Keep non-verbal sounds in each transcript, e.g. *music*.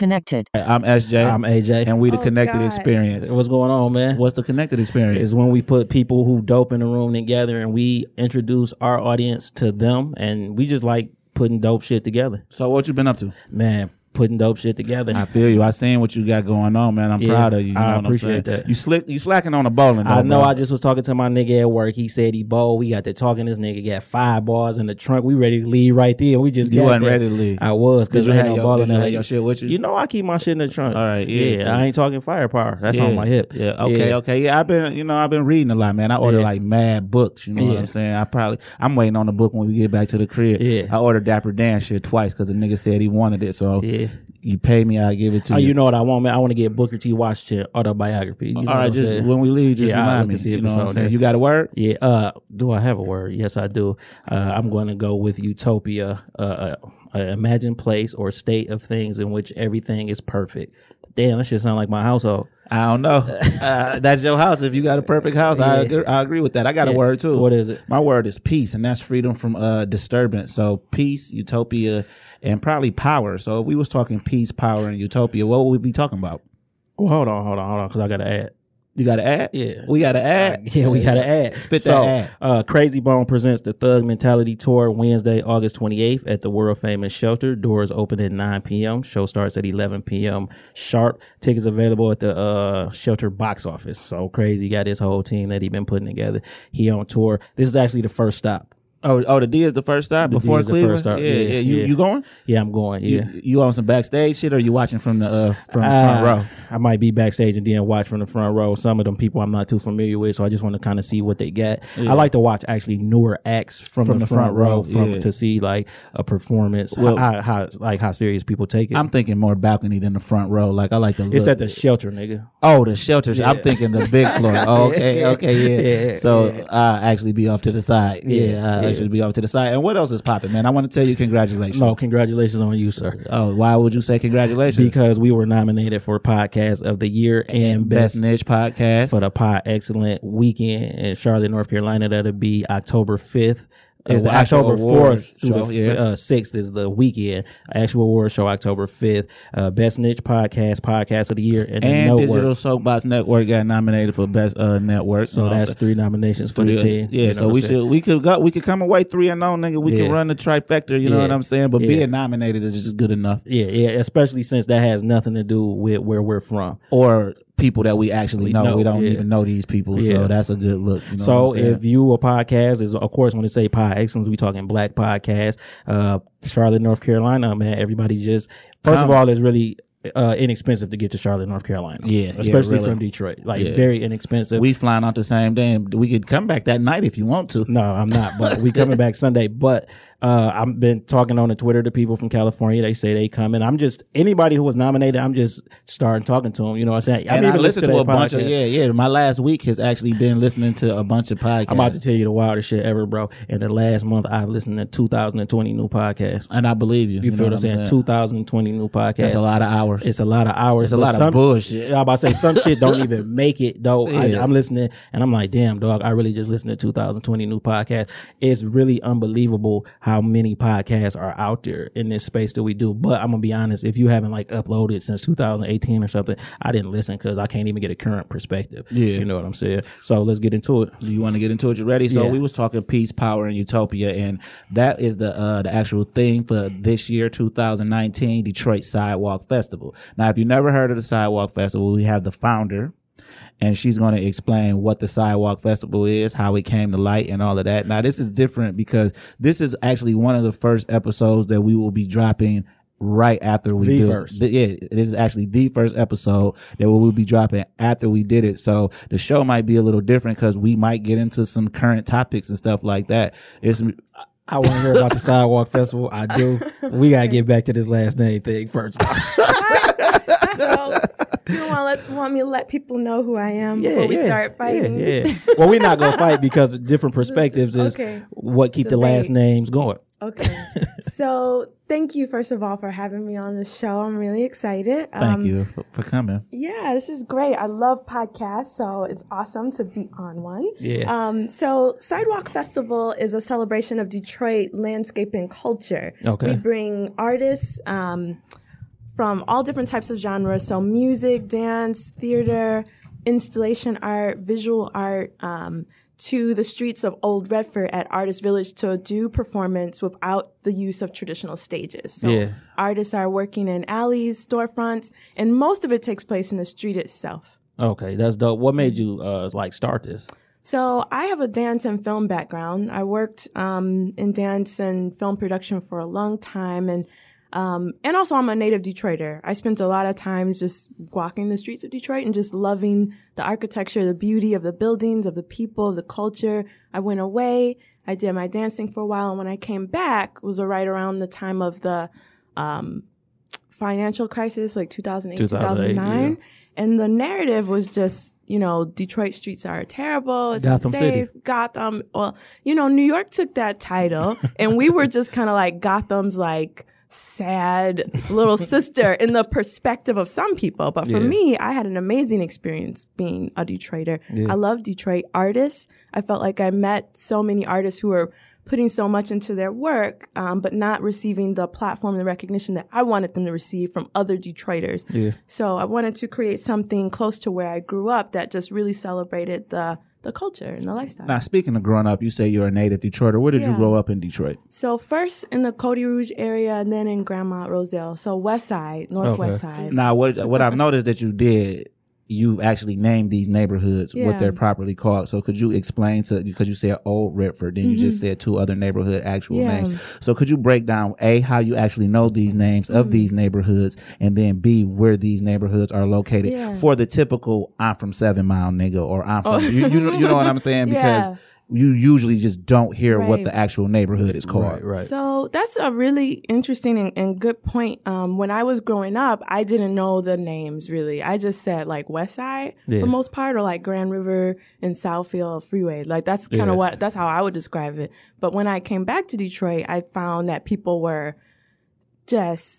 Connected. I'm SJ. I'm AJ. and we the Oh, Connected God. Experience. What's going on, man? What's the Connected Experience? is when we put people who dope in the room together and we introduce our audience to them and we just like putting dope shit together. so what you been up to? Man, putting dope shit together. I feel you. I seen what you got going on, man. I'm Yeah, proud of you. you know I what I'm appreciate that. You slick. You slacking on the bowling. Though, I know bro. I just was talking to my nigga at work. He said he bowled. We got to talking. This nigga got five bars in the trunk. We ready to leave right there. We just You got wasn't there. ready to leave. I was because you had no your, ball in you your shit with you? You know I keep my shit in the trunk. All right, yeah. I ain't talking firepower. That's on my hip. Yeah. Okay. Okay. Yeah. I've been, you know, I've been reading a lot, man. I ordered Yeah. like mad books. You know what I'm saying? I probably, I'm waiting on the book when we get back to the crib. Yeah. I ordered Dapper Dan shit twice because the nigga said he wanted it. So Yeah. You pay me, I give it to Oh, you. you know what I want, man? I want to get Booker T. Washington autobiography. You know All right. Just saying? when we leave, just Yeah, remind me. see You know what I'm saying? there. You got a word? Yeah. Uh, do I have a word? Yes, I do. Uh, I'm going to go with utopia, uh, uh, uh, imagined place or state of things in which everything is perfect. Damn, that shit sound like my household. I don't know. *laughs* uh, that's your house. If you got a perfect house, I, agree, I agree with that. I got a word too. What is it? My word is peace, and that's freedom from uh, disturbance. So peace, utopia, and probably power. So if we was talking peace, power, and utopia, what would we be talking about? Well, hold on, hold on, hold on, because I got to add. You got to add? Yeah. we got to add. *laughs* Yeah, we got to add. Spit so, that ad. Uh, Krayzie Bone presents the Thug Mentality Tour Wednesday, August 28th at the world famous Shelter. Doors open at 9 p.m. Show starts at 11 p.m. sharp. Tickets available at the uh, Shelter box office. So Crazy got his whole team that he been putting together. He on tour. This is actually the first stop. Oh, oh, the D is the first stop The before the Cleveland. stop. Yeah, Yeah, yeah. You yeah. you going? Yeah, I'm going. Yeah. You, you on some backstage shit, or you watching from the uh, from the Uh, front row? I might be backstage and then watch from the front row. Some of them people I'm not too familiar with, so I just want to kind of see what they got. I like to watch actually newer acts from, the, front, row, from yeah. to see like a performance, Well- how, how like how serious people take it. I'm thinking more balcony than the front row. Like I like the. it's look. at the shelter, nigga. Oh, the shelter. I'm thinking the big floor. Oh, *laughs* okay, okay, yeah. Yeah, so I actually be off to the side. Yeah, Yeah, I be off to the side. And what else is popping, man? I want to tell you congratulations. No, congratulations on you, sir. Oh, why would you say congratulations? Because we were nominated for Podcast of the Year and Best Best Niche Podcast. for the Pod Excellence Weekend in Charlotte, North Carolina. That'll be October 5th. Is Uh, the October 4th through the yeah. uh, 6th is the weekend. Actual award show October 5th. Uh, Best Niche Podcast, Podcast of the Year, and, and the Digital Soapbox Network got nominated for Best uh, Network. So You know that's saying? three nominations for the team. Yeah, You know so we should we could go we could come away three and on, nigga. We Yeah. can run the trifecta. You know Yeah. what I'm saying? But Yeah. being nominated is just good enough. Yeah, yeah, especially since that has nothing to do with where we're from. Or people that we actually know. We don't yeah. even know these people, Yeah. so that's a good look. You know so what I'm saying? if you a podcast is of course when they say pod excellence, we talking black podcast. Uh, Charlotte, North Carolina, man. Everybody just first of all, it's really uh, inexpensive to get to Charlotte, North Carolina. Yeah, yeah, especially really. from Detroit. Like Yeah. very inexpensive. we flying out the same day, and we could come back that night if you want to. no, I'm not. But we coming *laughs* back Sunday. But uh, I've been talking on the Twitter to people from California. They say they come, coming. I'm just anybody who was nominated. I'm just starting talking to them. You know what I'm saying? and I even listened to, their a bunch of yeah, yeah. My last week has actually been listening to a bunch of podcasts. I'm about to tell you the wildest shit ever, bro. In the last month, I've listened to 2020 new podcasts. and I believe you. You, know feel what I'm saying? saying? 2020 new podcasts. That's a lot of hours. It's a lot of hours. It's a lot of bullshit. I'm about to say some shit don't *laughs* even make it though. Yeah. I, I'm listening and I'm like, damn, dog. I really just listened to 2020 new podcast. It's really unbelievable how many podcasts are out there in this space that we do. But I'm gonna be honest, if you haven't like uploaded since 2018 or something, I didn't listen because I can't even get a current perspective. Yeah. you know what I'm saying. So let's get into it. Do you want to get into it? You ready? So Yeah. we was talking peace, power, and utopia, and that is the uh, the actual theme for this year, 2019 Detroit Sidewalk Festival. Now, if you never heard of the Sidewalk Festival, we have the founder, and she's going to explain what the Sidewalk Festival is, how it came to light, and all of that. Now, this is different because this is actually one of the first episodes that we will be dropping right after we The do first. the- yeah, this is actually the first episode that we will be dropping after we did it. So the show might be a little different because we might get into some current topics and stuff like that. It's I want to hear about the Sidewalk Festival. I do. We gotta get back to this last name thing first. *laughs* So, you want, let, want me to let people know who I am before we start fighting? Yeah, yeah. *laughs* well, we're not gonna fight because different perspectives is Okay. what keep the last names going. Okay. so, thank you, first of all, for having me on the show. I'm really excited. Thank Um, you for, for coming. Yeah, this is great. I love podcasts, so it's awesome to be on one. Yeah. Um, so, Sidewalk Festival is a celebration of Detroit landscape and culture. Okay. We bring artists um, from all different types of genres, so music, dance, theater, installation art, visual art. Um, to the streets of Old Redford at Artist Village to do performance without the use of traditional stages. So Yeah. artists are working in alleys, storefronts, and most of it takes place in the street itself. Okay, that's dope. What made you uh like start this? So I have a dance and film background. I worked um, in dance and film production for a long time, and um, and also I'm a native Detroiter. I spent a lot of times just walking the streets of Detroit and just loving the architecture, the beauty of the buildings, of the people, the culture. I went away. I did my dancing for a while, and when I came back, it was right around the time of the um, financial crisis, like 2008, 2008, 2009. yeah. And the narrative was just, you know, Detroit streets are terrible. It's Gotham unsafe. City. Gotham. Well, you know, New York took that title, *laughs* and we were just kind of like Gotham's like sad little *laughs* sister in the perspective of some people. But for Yeah. me, I had an amazing experience being a Detroiter. I love Detroit artists. I felt like I met so many artists who were putting so much into their work, um, but not receiving the platform and the recognition that I wanted them to receive from other Detroiters. Yeah. So I wanted to create something close to where I grew up that just really celebrated the the culture and the lifestyle. Now, speaking of growing up, you say you're a native Detroiter. Where did you grow up in Detroit? So first in the Cody Rouge area, and then in Grandmont Rosedale. So West Side, Northwest Side. Now, what what I've noticed that you did, you actually named these neighborhoods what they're properly called. So, could you explain to because you said Old Redford, then you just said two other neighborhood actual Mm-hmm. Yeah. names. So, could you break down a how you actually know these names Mm-hmm. of these neighborhoods, and then b where these neighborhoods are located Yeah. for the typical I'm from Seven Mile nigga or I'm from you, you know you know what I'm saying *laughs* because. Yeah. You usually just don't hear what the actual neighborhood is called. Right, right. So that's a really interesting and, and good point. Um, when I was growing up, I didn't know the names really. I just said like West Side Yeah. for the most part, or like Grand River and Southfield Freeway. Like that's kind of Yeah. what that's how I would describe it. But when I came back to Detroit, I found that people were just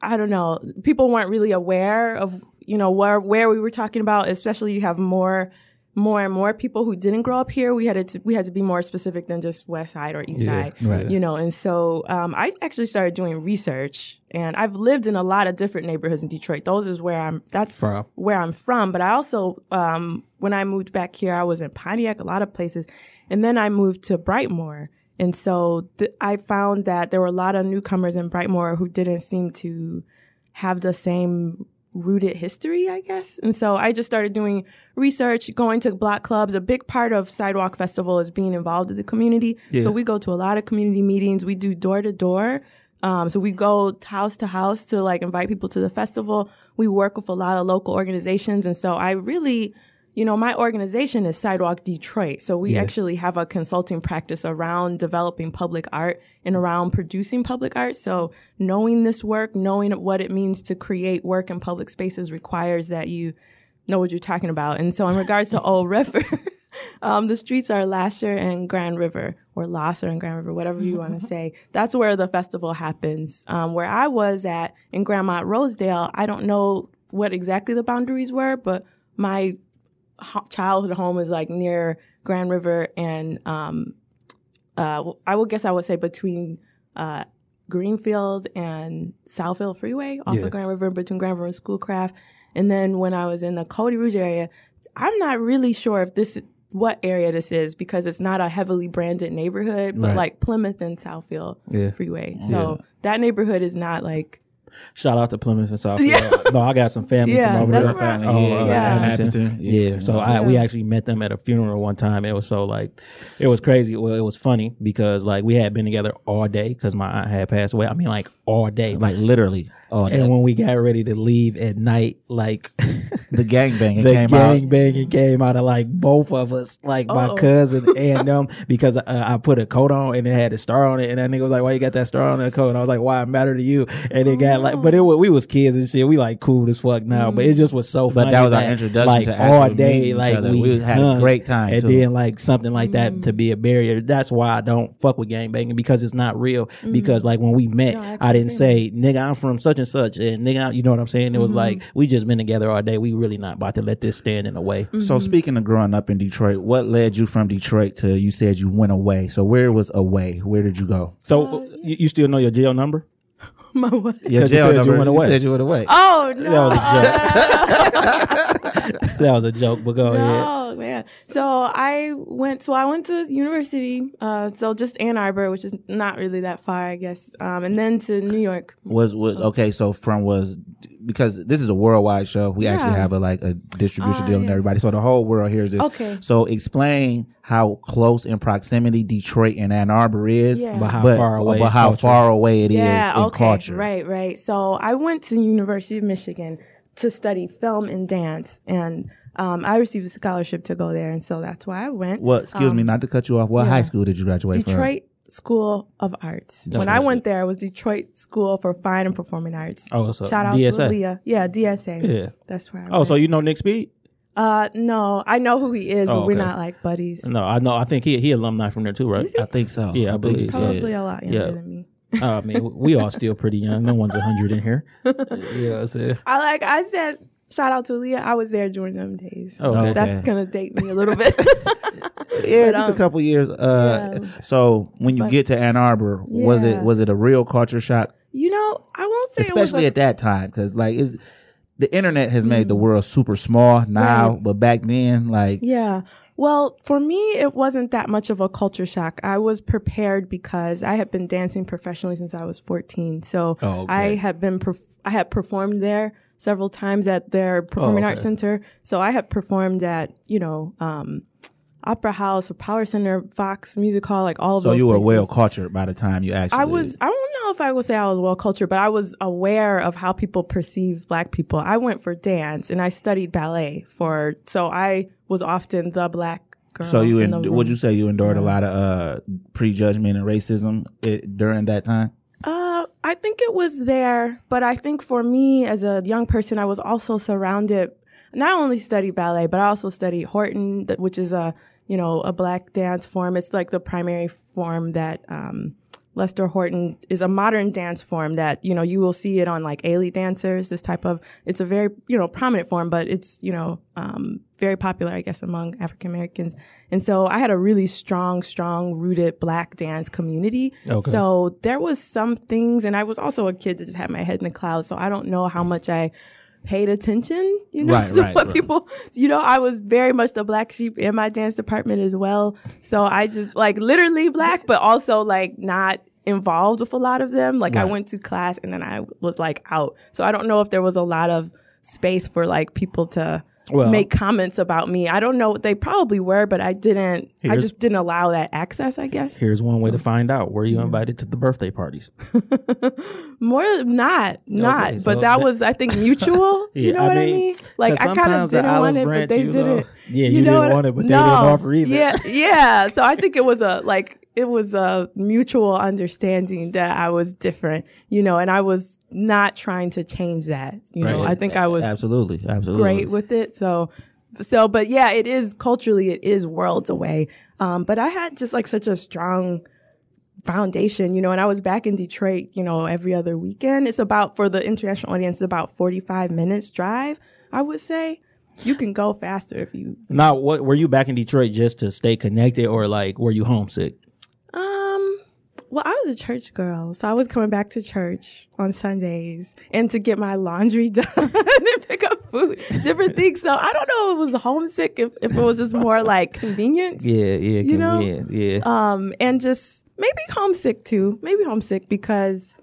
I don't know. People weren't really aware of you know where where we were talking about. Especially you have more more and more people who didn't grow up here. We had to we had to be more specific than just West Side or East Yeah, Side. right. You know, and so um, I actually started doing research, and I've lived in a lot of different neighborhoods in Detroit. Those is where I'm. That's From. where I'm from. But I also, um, when I moved back here, I was in Pontiac, a lot of places, and then I moved to Brightmoor. And so th- I found that there were a lot of newcomers in Brightmoor who didn't seem to have the same rooted history, I guess. And so I just started doing research, going to block clubs. A big part of Sidewalk Festival is being involved in the community. So we go to a lot of community meetings. We do door to door. Um, so we go house to house to like invite people to the festival. We work with a lot of local organizations. And so I really, you know, my organization is Sidewalk Detroit. So we actually have a consulting practice around developing public art and around producing public art. So knowing this work, knowing what it means to create work in public spaces requires that you know what you're talking about. And so in regards to Old River, *laughs* um, the streets are Lahser and Grand River, or Lasser and Grand River, whatever you want to *laughs* say. That's where the festival happens. Um, where I was at in Grandmont Rosedale, I don't know what exactly the boundaries were, but my ho- childhood home is like near Grand River and um, uh, I would guess I would say between uh, Greenfield and Southfield Freeway off Yeah. of Grand River, between Grand River and Schoolcraft. And then when I was in the Cody Rouge area, I'm not really sure if this what area this is because it's not a heavily branded neighborhood, but Right. like Plymouth and Southfield Yeah. Freeway. So that neighborhood is not like Shout out to Plymouth and Southfield. *laughs* No, I got some family Yeah, from over there. where- Family, Oh, yeah, uh, yeah. Hamilton. Hamilton, Yeah. yeah. So I we actually met them at a funeral one time. It was so like, it was crazy. Well, it was funny because like we had been together all day because my aunt had passed away. I mean, like all day. Like literally. Oh, and when we got ready to leave at night, like *laughs* The gangbanging the came gang out. banging came out of like both of us, like my Uh-oh. cousin *laughs* and them, because uh, I put a coat on and it had a star on it, and that nigga was like, "Why you got that star on that coat?" And I was like, "Why it matter to you?" And it got like, but it was, we was kids and shit. We like cool as fuck now, but it mm. just was so. But funny that was our introduction like to all day, like we, We had a great time, and too. then like something like that to mm. be a barrier. That's why I don't fuck with gang banging because it's not real. Mm. Because like when we met, No, I I, didn't say nigga I'm from such and such, and nigga you know what I'm saying. It was Mm-hmm. like we just been together all day. We really not about to let this stand in the way. Mm-hmm. So speaking of growing up in Detroit, what led you from Detroit to you said you went away? So where was away? Where did you go? So you, you still know your jail number? *laughs* My what? Your 'Cause you said you went away. You said you went away. Oh no! *laughs* That was a joke. that was a joke, but go ahead. No, man. So I went. So I went to university. Uh, so just Ann Arbor, which is not really that far, I guess. Um, and then to New York. Was was okay. So from was because this is a worldwide show. We actually have a like a distribution Ah, deal and everybody. So the whole world hears this. Okay. So explain how close in proximity Detroit and Ann Arbor is, Yeah. But how far away but how culture. far away it is yeah. in okay. culture. Right. Right. So I went to University of Michigan to study film and dance, and um, I received a scholarship to go there, and so that's why I went. What? Excuse me, not to cut you off. What Um, yeah. high school did you graduate from? Detroit School of Arts. when I went there, it was Detroit School for Fine and Performing Arts. Oh, so Shout out DSA. to Aaliyah. Yeah, DSA. Yeah. That's where I Oh, went. so you know Nick Speed? Uh, no, I know who he is, but Oh, we're okay. not like buddies. No, I know. I think he he alumni from there too, right? I think so. Yeah, I think believe so. so. Probably a lot younger Yeah. than me. Uh, I mean, we all still pretty young. No one's hundred in here. yeah, that's it. I like I said, shout out to Aaliyah. I was there during them days. Oh, okay. That's gonna date me a little bit. *laughs* Yeah, But, just a um, couple years. Uh, yeah. so when you But- get to Ann Arbor, was it was it a real culture shock, you know, I won't say especially it at that time? Because like, is the internet has made the world super small now, Mm. Right. but back then, like, Yeah. Well, for me, it wasn't that much of a culture shock. I was prepared because I had been dancing professionally since I was 14. So Oh, okay. I had been, perf- I had performed there several times at their performing Oh, okay. arts center. So I had performed at, you know, um, Opera House, Power Center, Fox Music Hall, like all of so those you were places. well cultured by the time you actually. I was, I don't know if I would say I was well cultured, but I was aware of how people perceive black people. I went for dance and I studied ballet for, so I was often the black girl. So you in en- would you say you endured a lot of uh, prejudgment and racism it, during that time? Uh, I think it was there, but I think for me as a young person, I was also surrounded. Not only studied ballet, but I also studied Horton, which is a you know a black dance form. It's like the primary form that um, Lester Horton is a modern dance form that you know you will see it on like Ailey dancers. This type of it's a very you know prominent form, but it's you know um, very popular, I guess, among African Americans. And so I had a really strong, strong rooted black dance community. Okay. So there was some things, and I was also a kid that just had my head in the clouds. So I don't know how much I paid attention, you know, Right, *laughs* to right, what right. people, you know, I was very much the black sheep in my dance department as well. So I just like literally black, but also like not involved with a lot of them. Like I went to class and then I was like out. So I don't know if there was a lot of space for like people to Well- make comments about me. I don't know. They probably were, but I didn't, I just didn't allow that access, I guess. Here's one way to oh. find out: Were you invited to the birthday parties? *laughs* More not, not. so but that that- was, I think, mutual. *laughs* you know I what I mean, Like I kind of didn't want it, but they you did know- it. Yeah, you didn't what want it, but they didn't offer either. Yeah, yeah. So I think it was a like it was a mutual understanding that I was different, you know, and I was not trying to change that. You know, I think I was Absolutely, absolutely. great with it. So, so, but yeah, it is culturally, it is worlds away. Um, but I had just like such a strong foundation, you know, and I was back in Detroit, you know, every other weekend. It's about, for the international audience, it's about 45 minutes drive, I would say. You can go faster if you, Now, what were you back in Detroit just to stay connected, or like were you homesick? Well, I was a church girl, so I was coming back to church on Sundays and to get my laundry *laughs* done and pick up food, different *laughs* things. So I don't know if it was homesick, if, if it was just more like convenience. Yeah, yeah, You know? yeah, yeah. um, and just maybe homesick too. Maybe homesick because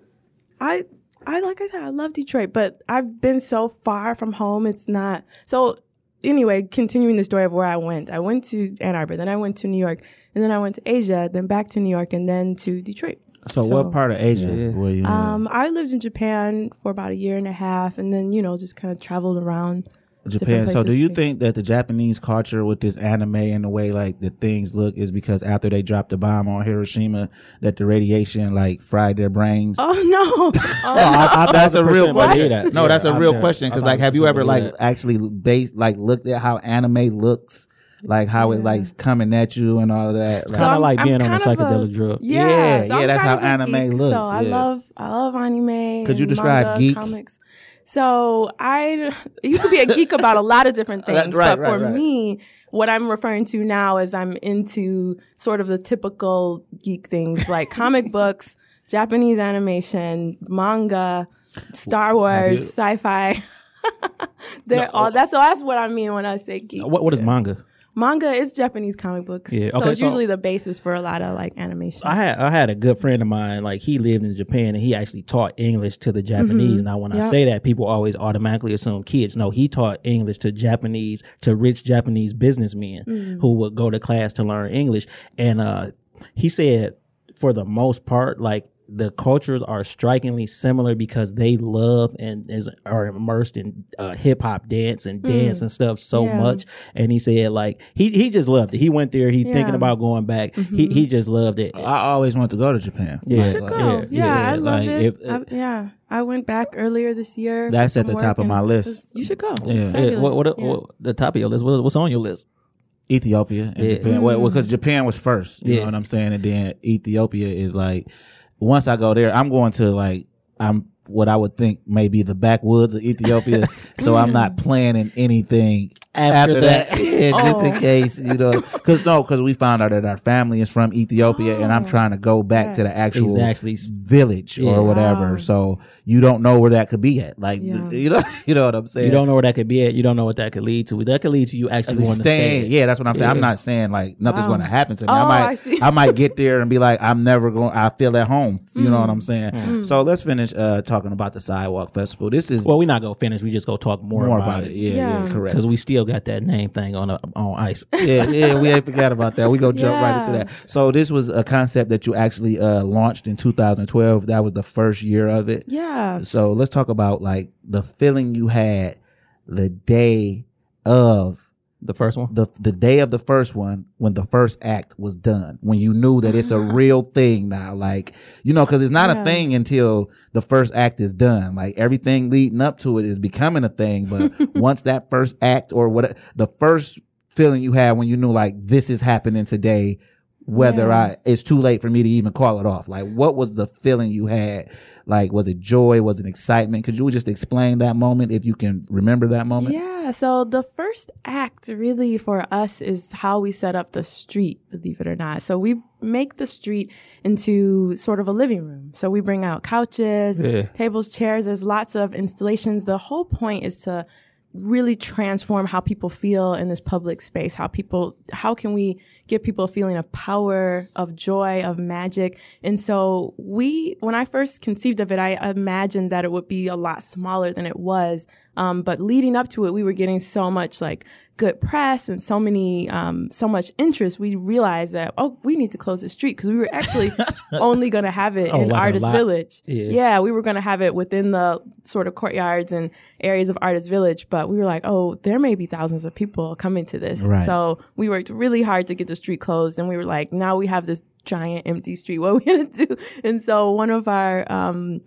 I, I like I said, I love Detroit, but I've been so far from home. It's not so. Anyway, continuing the story of where I went, I went to Ann Arbor, then I went to New York, and then I went to Asia, then back to New York, and then to Detroit. So, So- what part of Asia Yeah. were you in? Um, I lived in Japan for about a year and a half, and then you know just kind of traveled around Japan. So, do you too. think that the Japanese culture with this anime and the way like the things look is because after they dropped the bomb on Hiroshima, that the radiation like fried their brains? Oh no! *laughs* Oh, I, I that's a real 1000% question. that. No, Yeah, that's a I- real yeah, question. Because like, have you ever like that. actually based like looked at how anime looks, like how it like's coming at you and all of that? Kinda I'm- like I'm being on a kind of psychedelic drug. Yeah, Yeah, so yeah, that's how anime geek, looks, So I love I love anime. Could you describe manga, geek? comics? So I you could be a geek about a lot of different *laughs* That's things, right, but for right, right. me, what I'm referring to now is I'm into sort of the typical geek things like *laughs* comic books, Japanese animation, manga, Star Wars, sci-fi. *laughs* They're all that's so that's what I mean when I say geek. What what is manga? Manga is Japanese comic books. Yeah, so it's so- usually the basis for a lot of like animation. I had I had a good friend of mine, like he lived in Japan and he actually taught English to the Japanese. Now when I say that, people always automatically assume kids. No, he taught English to Japanese to rich Japanese businessmen who would go to class to learn English. And uh he said for the most part, like the cultures are strikingly similar because they love and is are immersed in uh, hip hop dance and mm. dance and stuff so Yeah. much. And he said like he he just loved it. He went there. He thinking about going back. He he mm-hmm. just loved it. I always want to go to Japan. Yeah. Like, should go. yeah, Yeah, yeah, I love like, it. if- I, yeah, I went back earlier this year. That's at the top of my list. was- You should go. Yeah. Yeah, Yeah, what, what, Yeah. what the top of your list? What, what's on your list? Ethiopia and Yeah. Japan. Well, because mm. Japan was first. You Yeah. know what I'm saying? And then Ethiopia is like, once I go there, I'm going to like, I'm what I would think may be the backwoods of Ethiopia. *laughs* so I'm not planning anything after, that, Yeah, just in Oh. case, you know. Because no, because we found out that our family is from Ethiopia, and I'm Oh. trying to go back to the actual Exactly. village Yeah. or whatever. Wow. So you don't know where that could be at. Like, Yeah. you know, *laughs* you know what I'm saying? You don't know where that could be at. You don't know what that could lead to. That could lead to you actually Actually wanting to staying. stay. Yeah, that's what I'm saying. I'm not saying like nothing's Wow. going to happen to me. Oh, I might, I see. I might get there and be like, I'm never going. I feel at home. You know what I'm saying? Mm. So let's finish uh, talking about the Sidewalk Festival. This is Well, we're not gonna finish. We just go talk more, more about, it. Yeah, yeah, Yeah. correct. Because we still got that name thing on uh, on ice. *laughs* yeah, yeah, we ain't forgot about that. We go jump right into that. So this was a concept that you actually uh, launched in 2012. That was the first year of it. Yeah. So let's talk about like the feeling you had the day of The first one. the the day of the first one when the first act was done when you knew that it's a ah. real thing now like you know because it's not a thing until the first act is done. Like everything leading up to it is becoming a thing but *laughs* once that first act or what the first feeling you had when you knew like this is happening today whether Yeah. i it's too late for me to even call it off like what was the feeling you had like was it joy was it excitement could you just explain that moment if you can remember that moment Yeah, so the first act really for us is how we set up the street, believe it or not. So we make the street into sort of a living room. So we bring out couches, Yeah. tables, chairs. There's lots of installations. The whole point is to really transform how people feel in this public space how people how can we give people a feeling of power of joy of magic. And so we when i first conceived of it i imagined that it would be a lot smaller than it was um, but leading up to it we were getting so much like good press and so many um, so much interest we realized that oh we need to close the street because we were actually *laughs* only going to have it Oh, in like artist village Yeah. yeah, we were going to have it within the sort of courtyards and areas of Artist Village, but we were like, oh, there may be thousands of people coming to this. Right. So we worked really hard to get the street closed, and we were like, now we have this giant empty street. *laughs* What are we going to do? And so one of our um,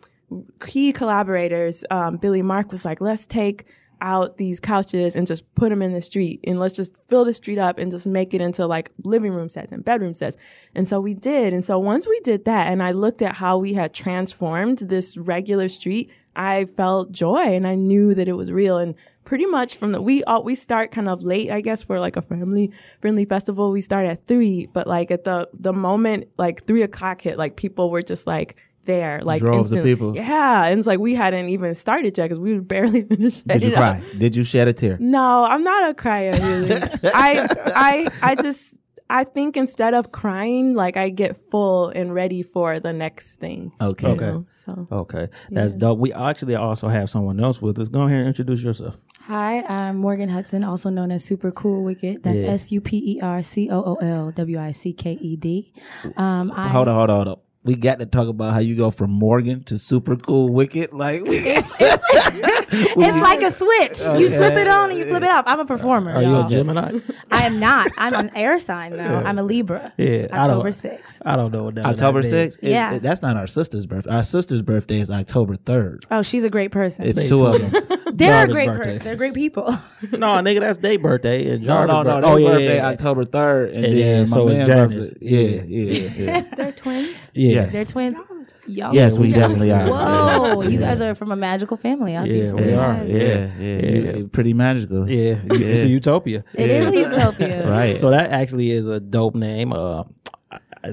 key collaborators, um, Billy Mark, was like, let's take out these couches and just put them in the street and let's just fill the street up and just make it into like living room sets and bedroom sets. And so we did. And so once we did that and I looked at how we had transformed this regular street, I felt joy and I knew that it was real. And pretty much from the we all we start kind of late, I guess, for like a family friendly festival. We start at three, but like at the the moment like three o'clock hit, like people were just like there, like Droves of instantly. people. Yeah, and it's like we hadn't even started yet because we were barely *laughs* finished. did you setting up. cry did you shed a tear No, I'm not a crier really. *laughs* I I I just I think instead of crying, like I get full and ready for the next thing. okay Okay. know, So Okay, that's dope. We actually also have someone else with us. Go ahead and introduce yourself. Hi, I'm Morgan Hudson, also known as Super Cool Wicked. That's Yeah. S U P E R C O O L W I C K E D. Um, I, hold on hold on hold on we got to talk about how you go from Morgan to super cool wicked. Like, It's *laughs* *laughs* it's like a switch. You flip it on and you flip it off. I'm a performer. Are you y'all. a Gemini? I am not. I'm an air sign though. I'm a Libra. Yeah, October 6th. I don't know what that October that 6th? Yeah. it- that's not our sister's birthday. Our sister's birthday is October 3rd. Oh, she's a great person. It's They two of them. *laughs* They're a great birthday. person. They're great people. *laughs* No, nigga, that's their birthday. And No, Jarvis' no, no. birthday. Oh, yeah, birthday yeah, October 3rd. And, And then then my so is man's Janice. birthday- Yeah, yeah, yeah. They're twins. yeah. They're twins. Y'all Yes, we definitely *laughs* are. Whoa, you guys are from a magical family, obviously. Yeah, obviously. we are. Yeah, Yeah, yeah. yeah. Pretty magical. Yeah, it's a utopia. It is utopia. *laughs* Right. So that actually is a dope name. Uh,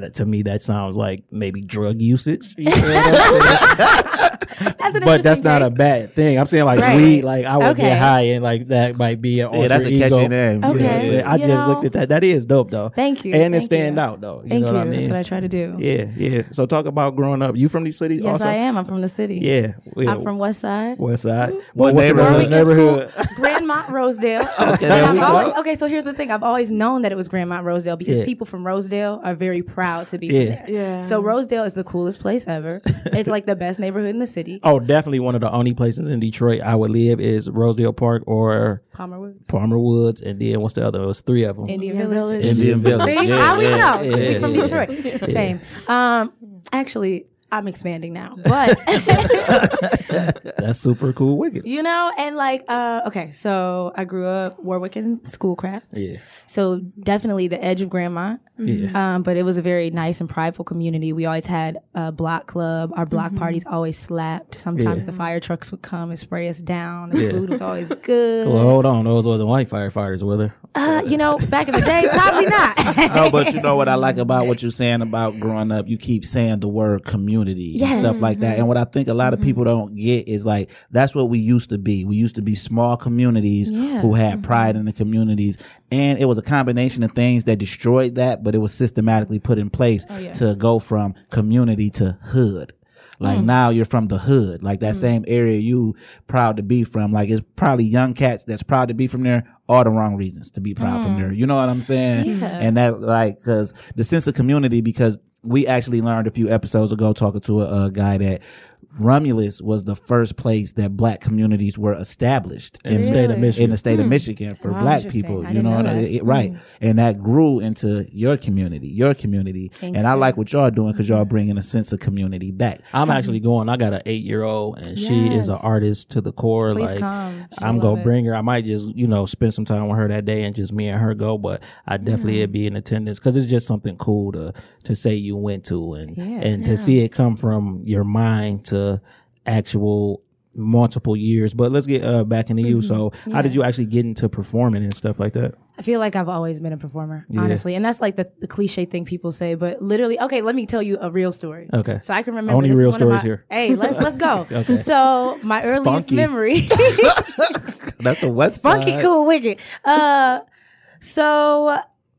I- I- to me, that sounds like maybe drug usage. You know what I'm saying? That's but that's interesting not a bad thing. I'm saying like Right. weed, like I would Okay. get high and like that might be an Yeah, that's a alter catchy ego. name. You know what I'm Okay. saying? I You just looked at that. That is dope though. Thank you. And it stand you. out though. You Thank know you. what I mean? That's what I try to do. yeah, yeah. So talk about growing up. You from these cities Yes, also? I am. I'm from the city. Yeah. yeah. I'm from West Side. West Side. What what's the neighborhood? neighborhood? Warwick is cool. *laughs* Grandmont Rosedale. *laughs* Okay, there I've always- okay, so here's the thing. I've always known that it was Grandmont Rosedale because Yeah. people from Rosedale are very proud to be Yeah. from there. Yeah. So Rosedale is the coolest place ever. *laughs* it's like the best neighborhood in the city. Oh, definitely one of the only places in Detroit I would live is Rosedale Park or Palmer Woods. Palmer Woods, and then what's the other? It was three of them. Indian Village. Indian Village. See, Yeah, how we yeah, know? 'Cause yeah, we from yeah. Detroit. Same. Um, actually, I'm expanding now, *laughs* but *laughs* That's super cool. Wicked. you know, and like, uh, okay, so I grew up Warwick in Schoolcraft. Yeah. So definitely the edge of Grandmont. Yeah. Um, but it was a very nice and prideful community. We always had a block club. Our block parties always slapped. Sometimes Yeah. the fire trucks would come and spray us down. The Yeah. food was always good. Well, hold on. Those wasn't white firefighters, were they? Uh, you know, back in the day, probably not. *laughs* no, but you know what I like about what you're saying about growing up. You keep saying the word community Yes. and stuff like that. Mm-hmm. And what I think a lot of mm-hmm. people don't get is like that's what we used to be. We used to be small communities Yeah. who had mm-hmm. pride in the communities, and it was a combination of things that destroyed that, but it was systematically put in place oh, yeah. to go from community to hood. Like mm. now you're from the hood, like that mm. same area you proud to be from. Like it's probably young cats that's proud to be from there, all the wrong reasons to be proud from mm. there. You know what I'm saying? And that like because the sense of community because we actually learned a few episodes ago talking to a, a guy that Romulus was the first place that black communities were established In the state of Michigan. in the state of Michigan for hmm. Wow, black people. You know, know what I- that. Mm. it- right? Hmm. And that grew into your community, your community. Thanks, and I sir. like what y'all doing because y'all hmm. bringing a sense of community back. I'm actually going. I got an eight year old, and she is an artist to the core. Please like come. I'm gonna it. bring her. I might just you know spend some time with her that day, and just me and her go. But I definitely would be in attendance because it's just something cool to to say you went to, and Yeah. and to see it come from your mind to actual multiple years. But let's get uh, back into you. So how did you actually get into performing and stuff like that? I feel like I've always been a performer, honestly. And that's like the, the cliche thing people say, but literally, okay, let me tell you a real story. Okay. So I can remember Only real stories my- here. *laughs* Hey, let's let's go. *laughs* Okay. So my earliest Spunky. memory. *laughs* That's the West Funky, Side. cool, wicked. Uh, so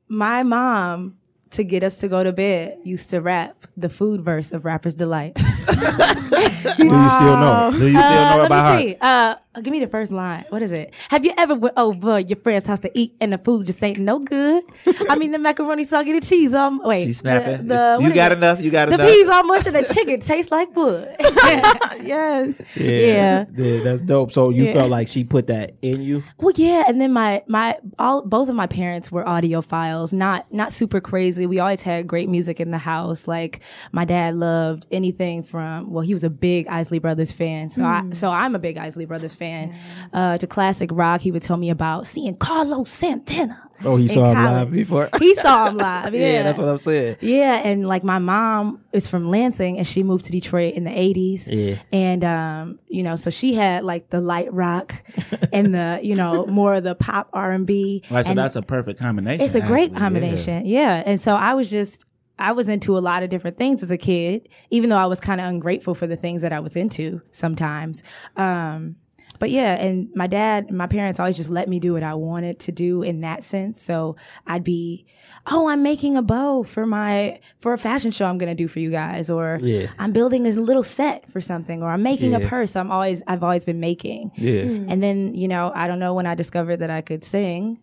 my mom, to get us to go to bed, used to rap the food verse of Rapper's Delight. *laughs* Do you still know? Do you still Uh, know let about me her? Uh, give me the first line. What is it? Have you ever went over your friend's house to eat and the food just ain't no good? I mean, the macaroni soggy, the cheese um wait, She's snapping. The, the- you got it? enough. You got The enough. The peas all mush and the chicken tastes like wood. *laughs* *laughs* yes. Yeah. yeah, that's dope. So you Yeah. felt like she put that in you. Well, yeah, and then my my all both of my parents were audiophiles, not not super crazy. We always had great music in the house. Like my dad loved anything from well, he was a big Isley Brothers fan, so I so I'm a big Isley Brothers fan. Uh, to classic rock, he would tell me about seeing Carlos Santana. Oh, he in saw him live before. He saw him live. *laughs* Yeah, yeah, that's what I'm saying. yeah, and like my mom is from Lansing and she moved to Detroit in the 80s. Yeah. And um, you know, so she had like the light rock *laughs* and the, you know, more of the pop R&B. Right, so and that's a perfect combination. It's a great actually, yeah. combination. Yeah. And so I was just I was into a lot of different things as a kid, even though I was kind of ungrateful for the things that I was into sometimes. Um but yeah, and my dad, my parents always just let me do what I wanted to do in that sense. So I'd be, oh, I'm making a bow for my for a fashion show I'm gonna do for you guys, or Yeah. I'm building this little set for something, or I'm making a purse. I'm always I've always been making. Yeah. And then, you know, I don't know when I discovered that I could sing,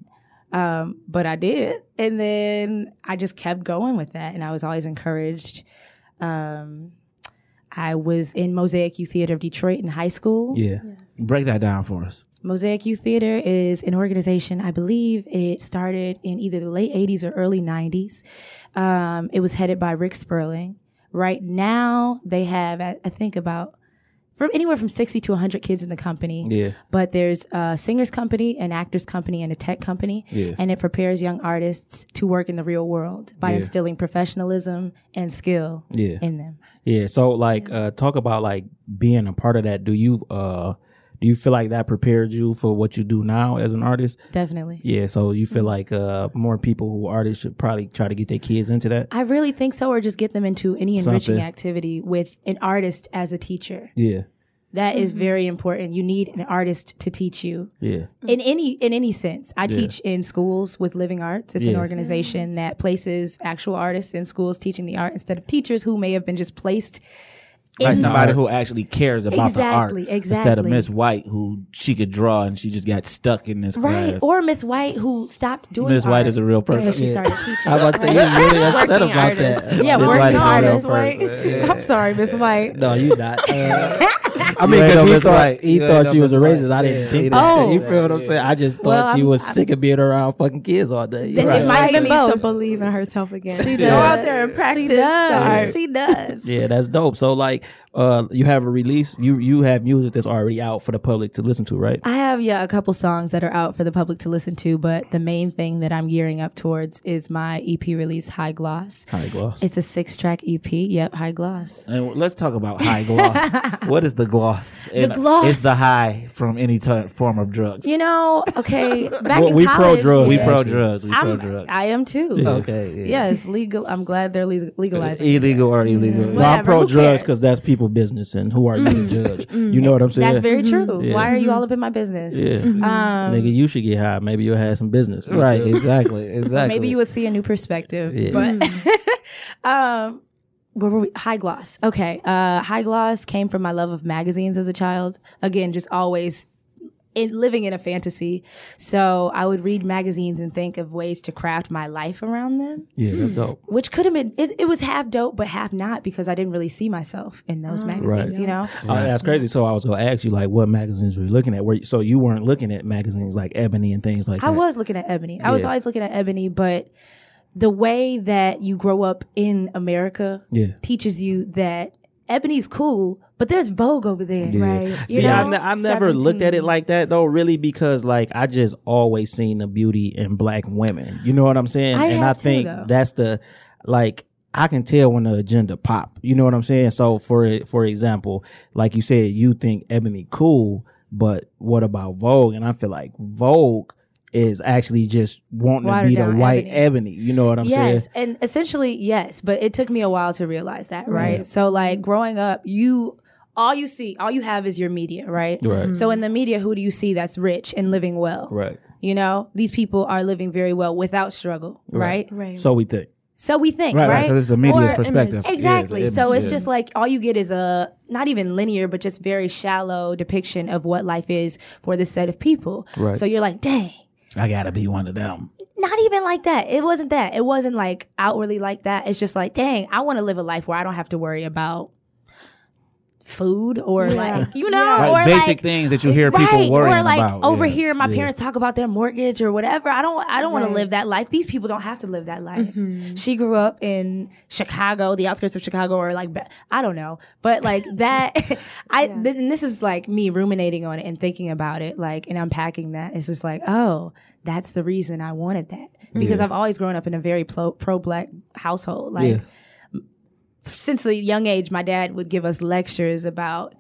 um, but I did. And then I just kept going with that. And I was always encouraged. Um, I was in Mosaic Youth Theater of Detroit in high school. Yeah. Break that down for us. Mosaic Youth Theater is an organization, I believe it started in either the late 80s or early 90s. Um, it was headed by Rick Sperling. Right now, they have, I I think, about from anywhere from 60 to 100 kids in the company. Yeah. But there's a singers company, an actors company, and a tech company. Yeah. And it prepares young artists to work in the real world by Yeah. instilling professionalism and skill Yeah. in them. Yeah. So like uh talk about like being a part of that. Do you uh do you feel like that prepared you for what you do now as an artist? Definitely. Yeah, so you feel mm-hmm. like uh more people who are artists should probably try to get their kids into that? I really think so, or just get them into any enriching Something. activity with an artist as a teacher. Yeah. That is mm-hmm. very important. You need an artist to teach you Yeah. Mm-hmm. in any in any sense. I Yeah. teach in schools with Living Arts. It's an Yeah. organization that places actual artists in schools teaching the art instead of teachers who may have been just placed Like somebody art. who actually cares about the art Exactly, instead of. Miss White who she could draw and she just got stuck in this right class. or Miss White who stopped doing Miss White is a real person. she started teaching. I was about to say you really upset about artist. that. Yeah, Miss working White is artist. Right? *laughs* I'm sorry, Miss White. No, you not. Uh, *laughs* I mean, because he thought White. he You thought she was a racist. White. I didn't Yeah, think that. did. You feel what I'm saying? I just thought Well, she I'm- was sick of being around fucking kids all day. Then Right. it's my- Inspiring me both. to believe in herself again. She Go out there and practice. She does. She does. Yeah, that's dope. So like, uh, you have a release. You you have music that's already out for the public to listen to, right? I have yeah a couple songs that are out for the public to listen to, but the main thing that I'm gearing up towards is my EP release, High Gloss. High gloss. It's a six track EP. Yep, High Gloss. And let's talk about high gloss. *laughs* what is the gloss? And gloss. It's the high from any t- form of drugs. You know, okay, *laughs* back Well, in we pro college, drug. we pro drugs. We pro drugs. I am too. Yeah. okay. Yeah. Yes, legal. I'm glad they're le- legalizing. Illegal or illegal. Mm-hmm. Well, I'm pro drugs because that's people business, and who are you to mm-hmm. judge? You mm-hmm. know what I'm saying? That's very true. Yeah. Why are you all up in my business? yeah. Um, Nigga, you should get high. Maybe you'll have some business. Right. Exactly. *laughs* Exactly. maybe you would see a new perspective. Yeah. But *laughs* um where were we? High gloss. Okay. Uh high gloss came from my love of magazines as a child. Again, just always in living in a fantasy. So I would read magazines and think of ways to craft my life around them. Yeah, that's dope. Which could have been it, it was half dope but half not because I didn't really see myself in those magazines, Right. you know? Oh, that's crazy. So I was gonna ask you, like, what magazines were you looking at? Were you, so you weren't looking at magazines like Ebony and things like I that. I was looking at Ebony. I was always looking at Ebony, but the way that you grow up in America Yeah. teaches you that Ebony's cool, but there's Vogue over there, Yeah. right? You See, I, ne- I never looked at it like that though, really, because like I just always seen the beauty in black women. You know what I'm saying? I and I have too, think that's the like I can tell when the agenda pop. You know what I'm saying? So for for example, like you said, you think Ebony cool, but what about Vogue? And I feel like Vogue is actually just wanting Watered to be the white Ebony. ebony. You know what I'm yes, saying? and essentially yes, but it took me a while to realize that, right? Right. So like growing up, you all you see, all you have is your media, right? Right. So in the media, who do you see that's rich and living well? Right. You know, these people are living very well without struggle, right? Right. So we think. So we think, Right, right? right, 'cause it's the media's Or- perspective. Yeah, it's Exactly. so it's yeah. just like all you get is a not even linear, but just very shallow depiction of what life is for this set of people. Right. So you're like, dang, I gotta be one of them. not even like that. It wasn't that. It wasn't like outwardly like that. It's just like, dang, I want to live a life where I don't have to worry about food or like you know Like or basic like things that you hear people right, worrying or like about. over Yeah. here my Yeah. parents talk about their mortgage or whatever. I don't i don't want to live that life. These people don't have to live that life. Mm-hmm. She grew up in chicago the outskirts of chicago or like i don't know. But like that *laughs* i th- and this is like me ruminating on it and thinking about it like and unpacking that. It's just like oh that's the reason i wanted that. Because i've always grown up in a very pro black household. Like Yeah. Since a young age, my dad would give us lectures about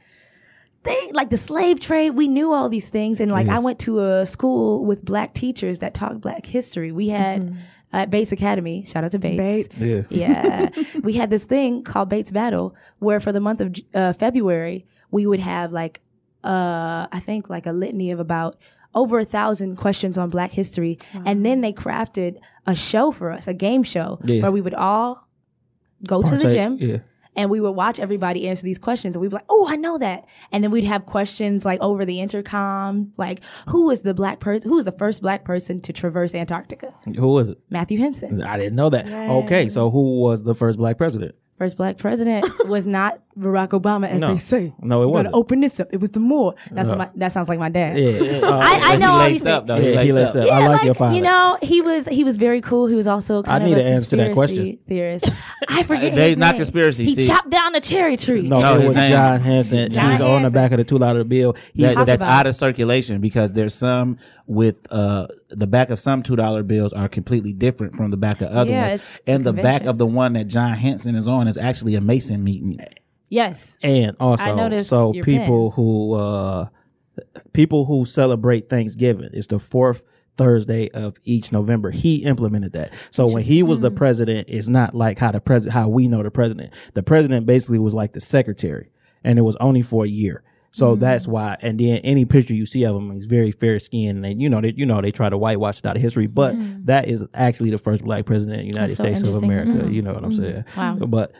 they like the slave trade. We knew all these things, and like I went to a school with black teachers that taught Black history. We had at Bates Academy. Shout out to Bates. Bates. Yeah. Yeah, *laughs* we had this thing called Bates Battle, where for the month of uh, February we would have like uh, I think like a litany of about over a thousand questions on Black history, and then they crafted a show for us, a game show Yeah. where we would all go to the Partake- gym Yeah. and we would watch everybody answer these questions and we'd be like oh i know that and then we'd have questions like over the intercom like who is the black person who is the first black person to traverse antarctica Who was it? matthew henson I didn't know that. Okay, so who was the first black president? First black president *laughs* was not Barack Obama, as No. they say. No, it wasn't. open this up. It was the Moore. That's what my, that sounds like my dad. Yeah, *laughs* uh, I, I know he these laced up though. yeah, he laced laced up. up. I Yeah, like, your father. You know, he was he was very cool. He was also kind I need of a to answer that question. Theorist. *laughs* I forget They- his not name. conspiracy, He see. chopped down a cherry tree. no, No, it was name- John Hanson. John he was on the back of the two dollar bill. He That- that's out it. of circulation because there's some with uh the back of some two dollar bills are completely different from the back of other Yeah, ones, it's and the back of the one that John Hanson is on is actually a Mason meeting. Yes. and also I so your people who uh people who celebrate Thanksgiving it's the fourth Thursday of each November. He implemented that. So when he was the president, it's not like how the president how we know the president. The president basically was like the secretary, and it was only for a year. So mm-hmm. that's why. And then any picture you see of him, he's very fair skinned, and you know they you know they try to whitewash it out of history, but mm-hmm. that is actually the first black president of the United That's so States of. America. Mhm. You know what I'm mm-hmm. saying? Wow. But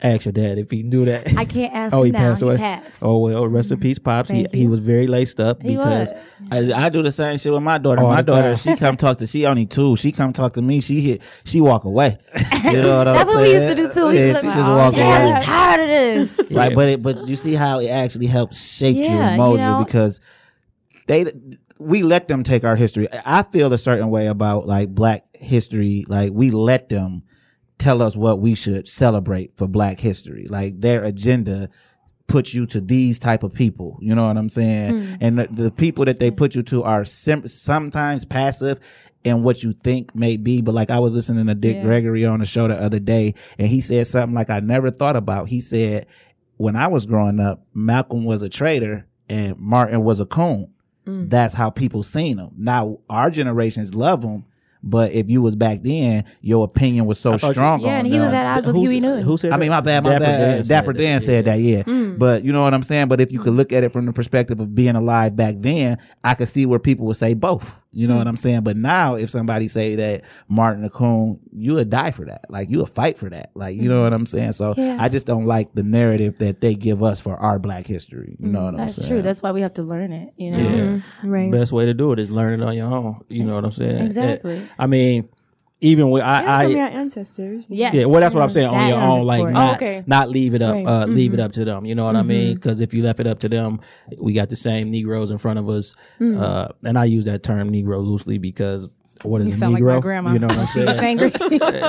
ask your dad if he can do that. I can't *laughs* ask Oh, him he now. passed away. He passed. Oh well, oh, rest in mm-hmm. peace, pops. He, Thank he you. was very laced up He because was. I, I do the same shit with my daughter. All my daughter, time. she come *laughs* talk to. She only two. She come talk to me. She hit. She walk away. *laughs* You know what I'm That's saying? what we used to do too. We Yeah, used to she be just like, walk oh, Dad, away. we tired of this. Like, but it, but you see how it actually helps shape Yeah, your you mojo know- because they we let them take our history. I feel a certain way about like black history. Like we let them tell us what we should celebrate for black history. Like their agenda puts you to these type of people. You know what I'm saying? Hmm. And the, the people that they put you to are sim- sometimes passive in what you think may be. But like I was listening to Dick Yeah. Gregory on the show the other day, and he said something like I never thought about. He said, when I was growing up, Malcolm was a traitor and Martin was a coon. Mm. That's how people seen him. Now our generations love him. But if you was back then, your opinion was so I thought you- strong. Yeah, on and he was at odds with Huey Newton. Who said I mean, my bad, my Dapper bad. Dan Uh, said Dapper that, Dan yeah. said that, yeah. Mm. But you know what I'm saying. But if you could look at it from the perspective of being alive back then, I could see where people would say both. You know Mm. what I'm saying. But now, if somebody say that Martin a coon, you would die for that. Like you would fight for that. Like you know what I'm saying. So Mm-hmm. Yeah. I just don't like the narrative that they give us for our Black history. You know what I'm saying? That's true. That's why we have to learn it. You know. Yeah. Right. Best way to do it is learn it on your own. You know what I'm saying? Exactly. Eh, I mean, even with And I, from your ancestors. Yes. yeah, well, that's what I'm saying. on your own, like not, Oh, okay. not leave it up, Right. uh, leave it up to them. You know what I mean? Because if you left it up to them, we got the same Negroes in front of us, uh, and I use that term Negro loosely because what is You a sound like Negro? my grandma. You know what I'm *laughs* She's saying? angry. *laughs*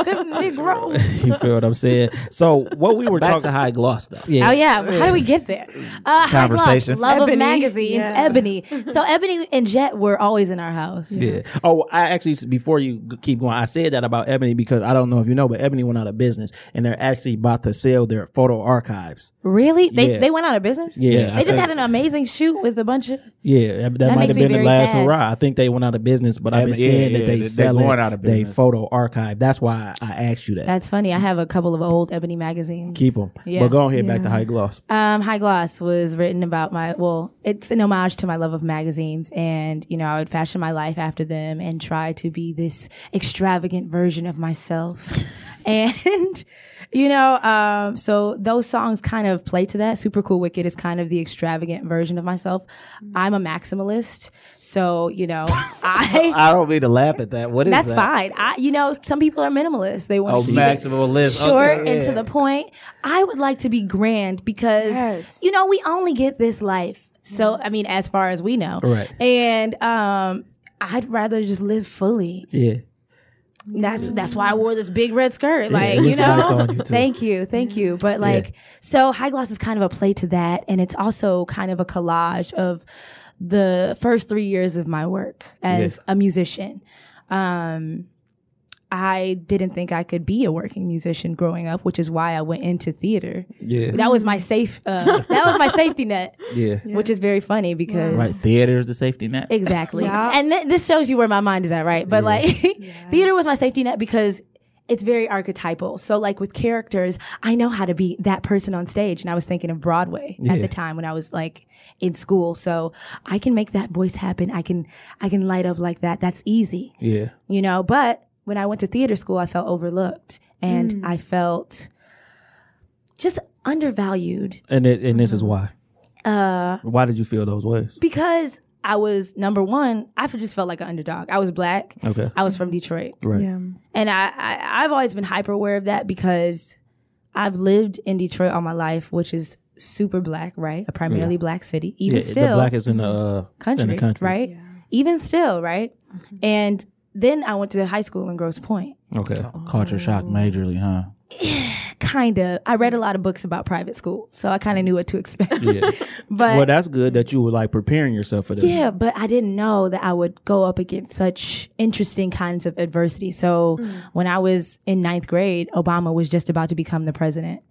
Negro. *laughs* you feel what I'm saying? So what we were Back talking to high gloss though. yeah, Oh yeah, how do we get there? Uh, High Gloss, Conversation. love Ebony. of magazines, Yeah. Ebony. So Ebony and Jet were always in our house. Yeah. Oh, I actually before you keep going, I said that about Ebony because I don't know if you know, but Ebony went out of business and they're actually about to sell their photo archives. Really? They Yeah. they went out of business? Yeah, I They just think- had an amazing shoot with a bunch of Yeah, that, that might have been the last sad. hurrah. I think they went out of business, but I've been Yeah, saying yeah, that they they- they sell going it, out of business. they photo archive. That's why I asked you that. That's funny. I have a couple of old Ebony magazines. Keep them. Yeah. But go ahead back to high gloss. Um, High Gloss was written about my, well, it's an homage to my love of magazines. And, you know, I would fashion my life after them and try to be this extravagant version of myself. *laughs* and, you know, um, so those songs kind of play to that. Super Cool Wicked is kind of the extravagant version of myself. I'm a maximalist. So, you know, *laughs* I, *laughs* I don't mean to laugh at that. What is that's that? fine. I, you know, some people are minimalists. They want Oh, to be it maximalist. short Okay, and to the point. I would like to be grand because Yes. you know we only get this life. So I mean, as far as we know, Right. And um, I'd rather just live fully. Yeah. That's that's why I wore this big red skirt. Like you know, you, thank you, thank you. But like, so high gloss is kind of a play to that, and it's also kind of a collage of the first three years of my work as a musician. Um, I didn't think I could be a working musician growing up, which is why I went into theater. Yeah. That was my safe. Uh, *laughs* that was my safety net, Yeah. which is very funny because Right, theater is the safety net. exactly. *laughs* Yeah. And th- this shows you where my mind is at, right? But like, *laughs* theater was my safety net because it's very archetypal. So like with characters, I know how to be that person on stage. And I was thinking of Broadway at the time when I was like in school. So I can make that voice happen. I can I can light up like that. That's easy Yeah. you know but when i went to theater school i felt overlooked and i felt just undervalued And it, and this is why. uh Why did you feel those ways? because i was number one i just felt like an underdog i was black Okay. i was from detroit Right. Yeah. and I, I i've always been hyper aware of that because I've lived in Detroit all my life, which is super black, right? A primarily black city. Even Yeah, still, the is in the uh, country, in the country, right? Even still, right? And then I went to high school in Grosse Pointe. Okay. Oh. Culture shock majorly, huh? *sighs* Kind of. I read a lot of books about private school, so I kind of knew what to expect. Yeah. *laughs* but well, that's good that you were like preparing yourself for this. Yeah, but I didn't know that I would go up against such interesting kinds of adversity. So mm. when I was in ninth grade, Obama was just about to become the president.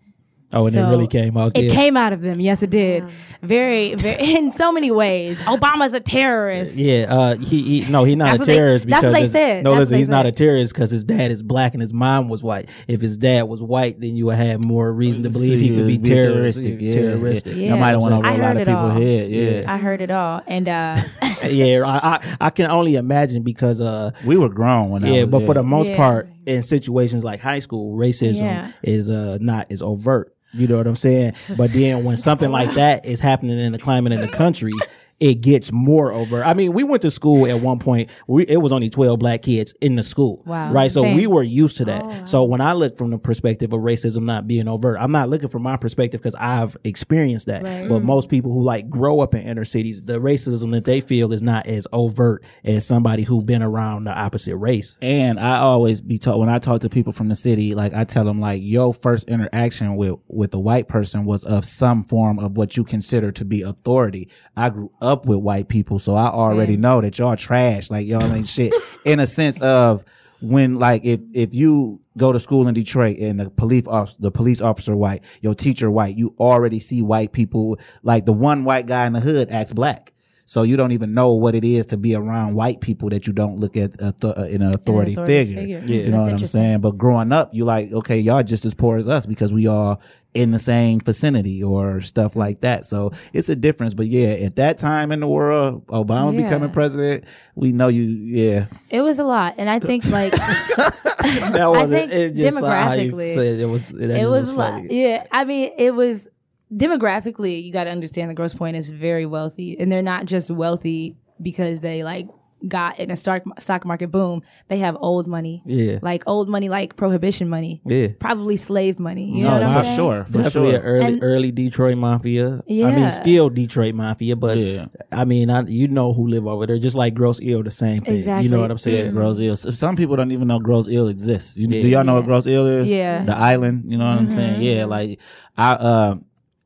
Oh, and it really came out. It there. came out of them. Yes, it did. Very, very, *laughs* in so many ways. Obama's a terrorist. Yeah, uh, he, he no, he's not a what they- terrorist that's because what they his- said. no, That's listen, what they he's not a terrorist because his dad is black and his mom was white. If his dad was white, then you would have more reason to believe he could be terroristic. Yeah, terroristic. Yeah. That might have went over I a lot heard of it people's all. head. Yeah. I heard it all. And uh, *laughs* yeah, I, I I can only imagine because uh we were grown when I yeah, was but for the most Yeah. part, in situations like high school, racism Yeah. is uh not as overt. You know what I'm saying? But then when something like that is happening in the climate in the country, it gets more overt. I mean, we went to school at one point. We it was only 12 black kids in the school. Wow. Right. So Same. we were used to that. Oh, so when I look from the perspective of racism not being overt, I'm not looking from my perspective because I've experienced that. Right. But most people who like grow up in inner cities, the racism that they feel is not as overt as somebody who been around the opposite race. And I always be taught when I talk to people from the city, like I tell them, like your first interaction with with a white person was of some form of what you consider to be authority. I grew up with white people, so I already know that y'all trash, like y'all ain't shit. In a sense of when, like, if if you go to school in Detroit and the police officer, the police officer white, your teacher white, you already see white people. Like the one white guy in the hood acts black. So you don't even know what it is to be around white people that you don't look at uh, th- uh, in an authority, authority figure. figure. Yeah. You know That's what I'm saying? But growing up, you like, okay, y'all just as poor as us because we all in the same vicinity or stuff like that. So it's a difference. But yeah, at that time in the world, Obama Yeah. becoming president, we know you. Yeah, it was a lot. And I think, like, *laughs* That was think it just saw how you demographically, said it was that it just was a lot. Yeah, I mean, it was demographically. You got to understand the Grosse Pointe is very wealthy, and they're not just wealthy because they like got in a stock stock market boom. They have old money, Yeah. like old money, like prohibition money, Yeah. probably slave money. You No, know what I'm for saying? sure, for Definitely sure. an early And- early Detroit mafia. Yeah, I mean, still Detroit mafia, but Yeah. I mean, I, you know who live over there, just like Grosse Ile, the same thing. You know what I'm saying? Yeah, Grosse Ile. Some people don't even know Grosse Ile exists. You, Yeah. Do y'all know what Grosse Ile is? Yeah. The island. You know what I'm saying? Yeah, like I uh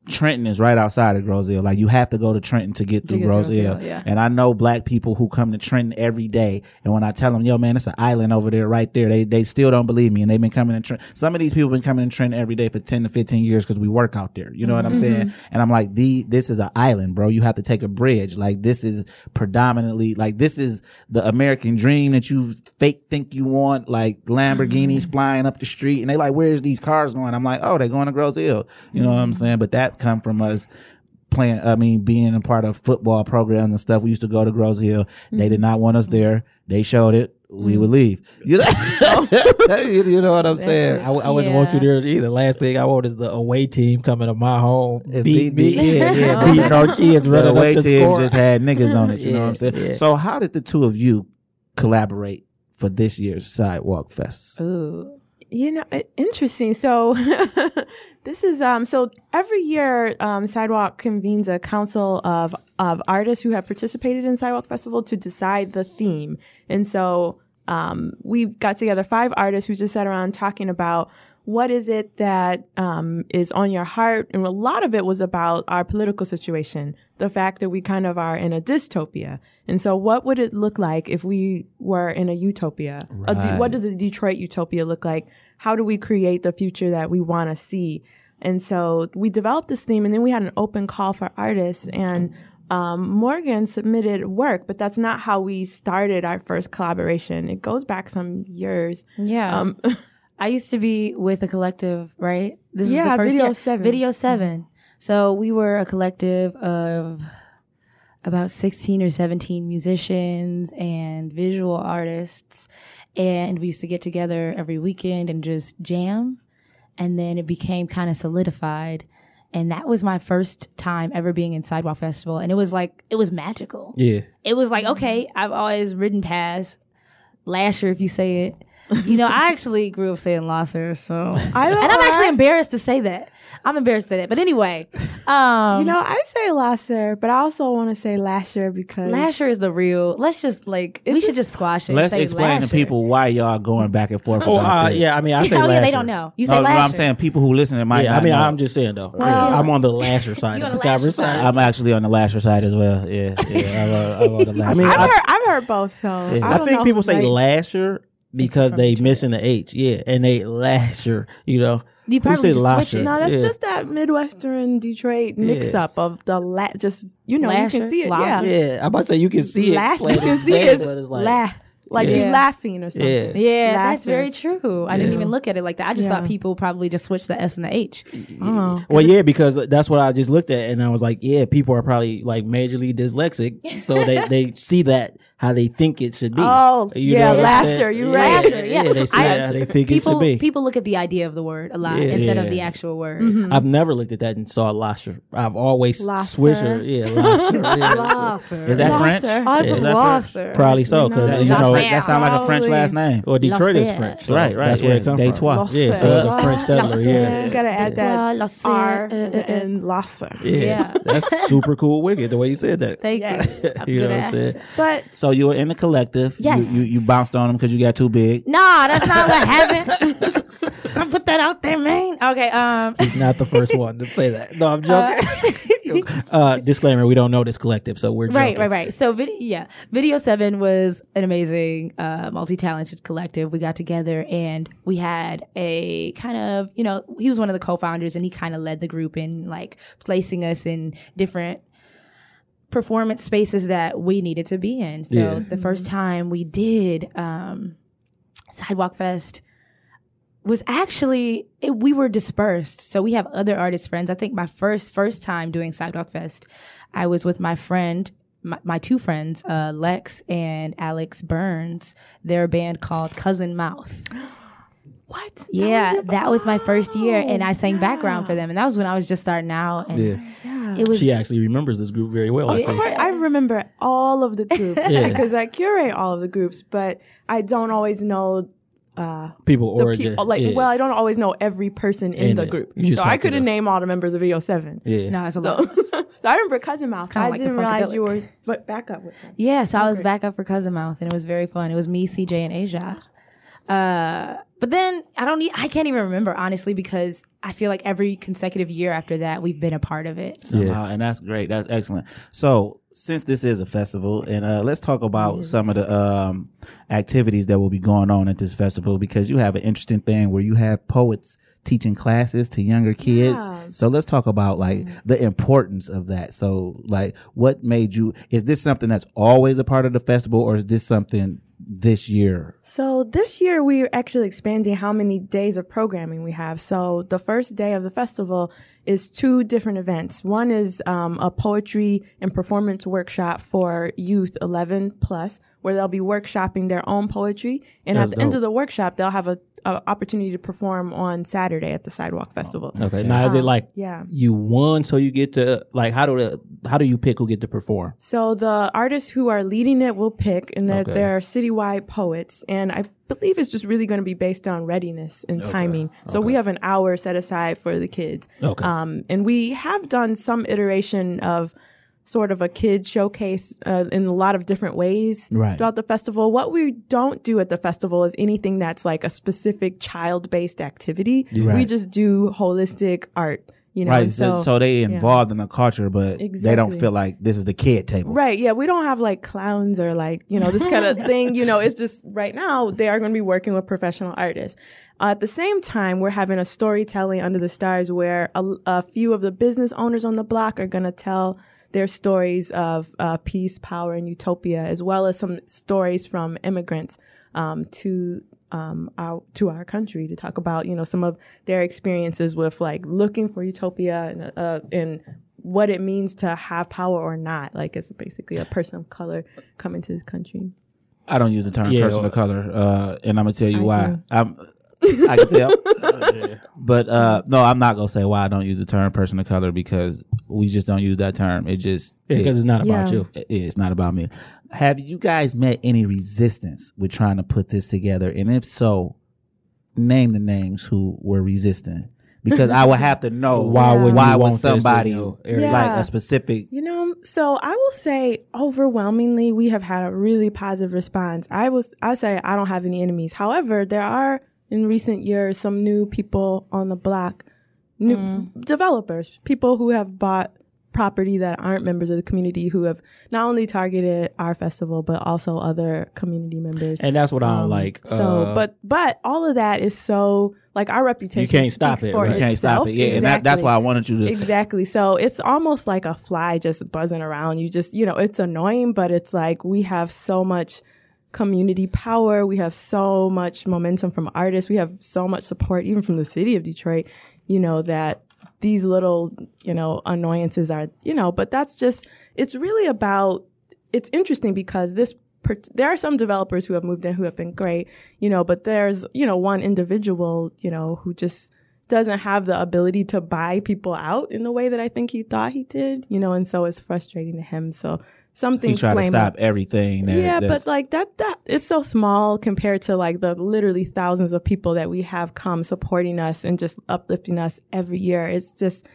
Trenton is right outside of Grosse Like you have to go to Trenton to get through to Grosse Grosse Ile. Ile, yeah. And I know black people who come to Trenton every day. And when I tell them, yo, man, it's an island over there right there, they they still don't believe me. And they've been coming to Trenton. Some of these people been coming to Trenton every day for 10 to 15 years because we work out there. You know what I'm mm-hmm. saying? And I'm like, the this is an island, bro. You have to take a bridge. Like this is predominantly like this is the American dream that you fake think you want, like Lamborghinis mm-hmm. flying up the street. And they like, where's these cars going? I'm like, oh, they're going to Grosse You know what I'm mm-hmm. saying? But that come from us playing I mean being a part of football programs and stuff. We used to go to Grosse Ile. They did not want us mm-hmm. there. They showed it. We would mm. leave. *laughs* You know, you, *laughs* you know what I'm saying? I wouldn't want you Yeah. there either. Last thing I want is the away team coming to my home, It beat beat me, me. yeah, yeah, *laughs* beating our kids, The away up the team score. just had niggas on it. You know what I'm saying? Yeah, yeah. So how did the two of you collaborate for this year's Sidewalk Fest? Ooh. You know, interesting. So *laughs* this is um so every year um Sidewalk convenes a council of of artists who have participated in Sidewalk Festival to decide the theme. And so um we got together five artists who just sat around talking about what is it that um, is on your heart? And a lot of it was about our political situation, the fact that we kind of are in a dystopia. And so, what would it look like if we were in a utopia? A de- what does a Detroit utopia look like? How do we create the future that we want to see? And so, we developed this theme, and then we had an open call for artists. And um, Morgan submitted work, but that's not how we started our first collaboration. It goes back some years. Yeah. Um, *laughs* I used to be with a collective, right? This Yeah, is the first Video year. 7. Video 7. So we were a collective of about 16 or 17 musicians and visual artists. And we used to get together every weekend and just jam. And then it became kind of solidified. And that was my first time ever being in Sidewalk Festival. And it was like, it was magical. Yeah, It was like, okay, I've always ridden past Lasher, if you say it. You know, I actually grew up saying Lasser, so I don't- and I'm actually I- embarrassed to say that. I'm embarrassed to say that. But anyway, um, You know, I say Lasser, but I also want to say Lasher because Lasher is the real. Let's just like we should just squash it. Let's explain Lasher. to people why y'all going back and forth. Oh, about uh, this. yeah. I mean, I say oh yeah, they don't know. You say No, no, Lasher. I'm saying people who listen to my. Yeah, I mean, know. I'm just saying though. Well- I'm on the Lasher side of the the Lasher conversation. I'm actually on the Lasher side as well. Yeah, yeah. I'm on, I'm on the Lasher. mean, I've I- heard I've heard both. So I, I, don't think know people say right. Lasher because they Detroit. missing the H. Yeah, and they Lasher. You know, You Who probably just switch Lasher? No, that's Yeah. just that Midwestern Detroit mix up of the la- just you know you can see it. Lasher. Yeah, yeah. I'm about to say you can see it. Lash, you can see it. but it's like, la- like Yeah. you laughing or something. Yeah. Yeah, that's very true. I didn't even look at it like that. I just Yeah. thought people probably just switched the S and the H. Oh. Well, yeah, because that's what I just looked at, and I was like, yeah, people are probably like majorly dyslexic, so they *laughs* they see that how they think it should be. Oh, You yeah, know what Lasher, you yeah, right. Lasher, yeah. yeah, they see I- that how they think it People should be. people look at the idea of the word a lot Yeah. instead of the actual word. Mm-hmm. I've never looked at that and saw Lasher. I've always Lasser. Swisher. Yeah, Lasher. Yeah. *laughs* Lasser. Is that French? Lasser. I Yeah, put is that Lasser. Probably so, because you know, French- that sound like a French last name. Or Detroit is French, so Right, right, That's where yeah. it comes Detroit. from. Yeah, so it was a French settler. Yeah, You gotta add that Lasser. R uh, uh, uh, and, and Lasser. yeah, Yeah. that's super cool. Wicked the way you said that. Thank you. *laughs* You know what I'm saying? But So you were in the collective. Yes. You, you, you bounced on them because you got too big. Nah, that's not what happened. *laughs* I put that out there, man. Okay. Um. He's not the first one to say that. No, I'm joking. Uh, *laughs* disclaimer: We don't know this collective, so we're Right, joking. right, right. So, video, yeah, Video Seven was an amazing, uh, multi-talented collective. We got together and we had a kind of, you know, he was one of the co-founders and he kind of led the group in like placing us in different performance spaces that we needed to be in. So, Yeah. the first time we did um, Sidewalk Fest was actually it, we were dispersed. So we have other artist friends. I think my first first time doing Sidewalk Fest, I was with my friend, my, my two friends, uh, Lex and Alex Burns. Their band called Cousin Mouth. *gasps* what? Yeah, that was my first year, and I sang background for them, and that was when I was just starting out. And Yeah. it was She actually remembers this group very well. I Of course, I remember all of the groups *laughs* Yeah. because I curate all of the groups, but I don't always know People the origin. people. Like, yeah. well, I don't always know every person in, In the it. group. You So I couldn't name all the members of VO7. yeah. no, it's a So, lot. *laughs* so I remember Cousin Mouth. kinda I like the didn't realize you were but back up with them. Yeah, so I was Okay. back up for Cousin Mouth, and it was very fun. It was me, CJ, and Asia. Uh, but then I don't need. I can't even remember honestly because I feel like every consecutive year after that we've been a part of it. somehow, and that's great. That's excellent. So, since this is a festival, and uh, let's talk about some of the um, activities that will be going on at this festival because you have an interesting thing where you have poets teaching classes to younger kids. Yeah. So let's talk about like the importance of that. So, like, what made you? Is this something that's always a part of the festival, or is this something this year? So this year we're actually expanding how many days of programming we have. So the first day of the festival is two different events. One is um, a poetry and performance workshop for youth 11 plus, where they'll be workshopping their own poetry, and That's at the end of the workshop they'll have a, a opportunity to perform on Saturday at the Sidewalk Festival. Okay. Now is it Um, like yeah. you won, so you get to like how do the how do you pick who get to perform? So the artists who are leading it will pick, and they're, Okay. they're citywide poets. And I believe it's just really going to be based on readiness and timing. So we have an hour set aside for the kids. Okay. Um, and we have done some iteration of sort of a kid showcase uh, in a lot of different ways Right. throughout the festival. What we don't do at the festival is anything that's like a specific child-based activity. We just do holistic art. You know, right. So, so, they yeah. involved in the culture, but they don't feel like this is the kid table. Right. Yeah. We don't have like clowns or like, you know, this kind of *laughs* thing. You know, it's just right now they are going to be working with professional artists. Uh, at the same time, we're having a storytelling under the stars where a, a few of the business owners on the block are going to tell their stories of uh, peace, power, and utopia, as well as some stories from immigrants um, to um, our to our country to talk about you know some of their experiences with like looking for utopia and uh, and what it means to have power or not. Like it's basically a person of color coming to this country. I don't use the term Yeah, person or- of color, uh, and I'm gonna tell you I why. do. I'm, I can tell, *laughs* but uh, no, I'm not gonna say why I don't use the term person of color because we just don't use that term. It just because it's not about Yeah. you. it- it's not about me. Have you guys met any resistance with trying to put this together? And if so, name the names who were resistant. Because I would have to know *laughs* Why would why you would want this in somebody your like Yeah. a specific You know, so I will say overwhelmingly we have had a really positive response. I was I say I don't have any enemies. However, there are in recent years some new people on the block, new developers, people who have bought property that aren't members of the community who have not only targeted our festival but also other community members. And that's what I don't Um, like. So, Uh, but but all of that is so like our reputation. You can't stop it, right? you can't stop it. Yeah, and that, that's why I wanted you to Exactly. So it's almost like a fly just buzzing around. You just, you know, it's annoying, but it's like we have so much community power. We have so much momentum from artists. We have so much support, even from the city of Detroit, you know, that these little, you know, annoyances are, you know, but that's just, it's really about, it's interesting because this, there are some developers who have moved in who have been great, you know, but there's, you know, one individual, you know, who just, doesn't have the ability to buy people out in the way that I think he thought he did, you know, and so it's frustrating to him. So something he tried to stop everything. That, yeah, but like that that is so small compared to like the literally thousands of people that we have come supporting us and just uplifting us every year. It's just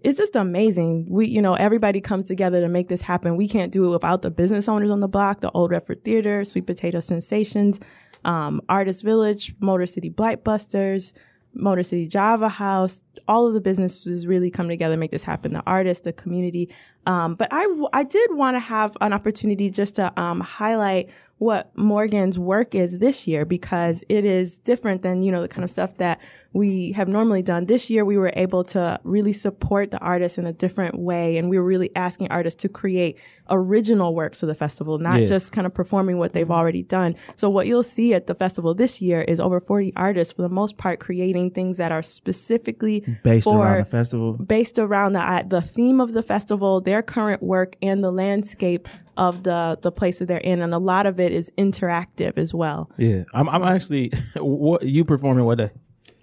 it's just amazing. We, you know, everybody comes together to make this happen. We can't do it without the business owners on the block, the Old Redford Theater, Sweet Potato Sensations, um, Artist Village, Motor City Blightbusters, Motor City Java House. All of the businesses really come together to make this happen. The artists, the community. Um, but I did want to have an opportunity just to um, highlight what Morgan's work is this year because it is different than, you know, the kind of stuff that we have normally done. This year we were able to really support the artists in a different way and we were really asking artists to create original works for the festival, not Yeah. just kind of performing what they've already done. So what you'll see at the festival this year is over 40 artists for the most part creating things that are specifically based for around the festival. based around the uh, the theme of the festival, their current work, and the landscape of the the place that they're in, and a lot of it is interactive as well. yeah, I'm, I'm actually. *laughs* What you performing what day?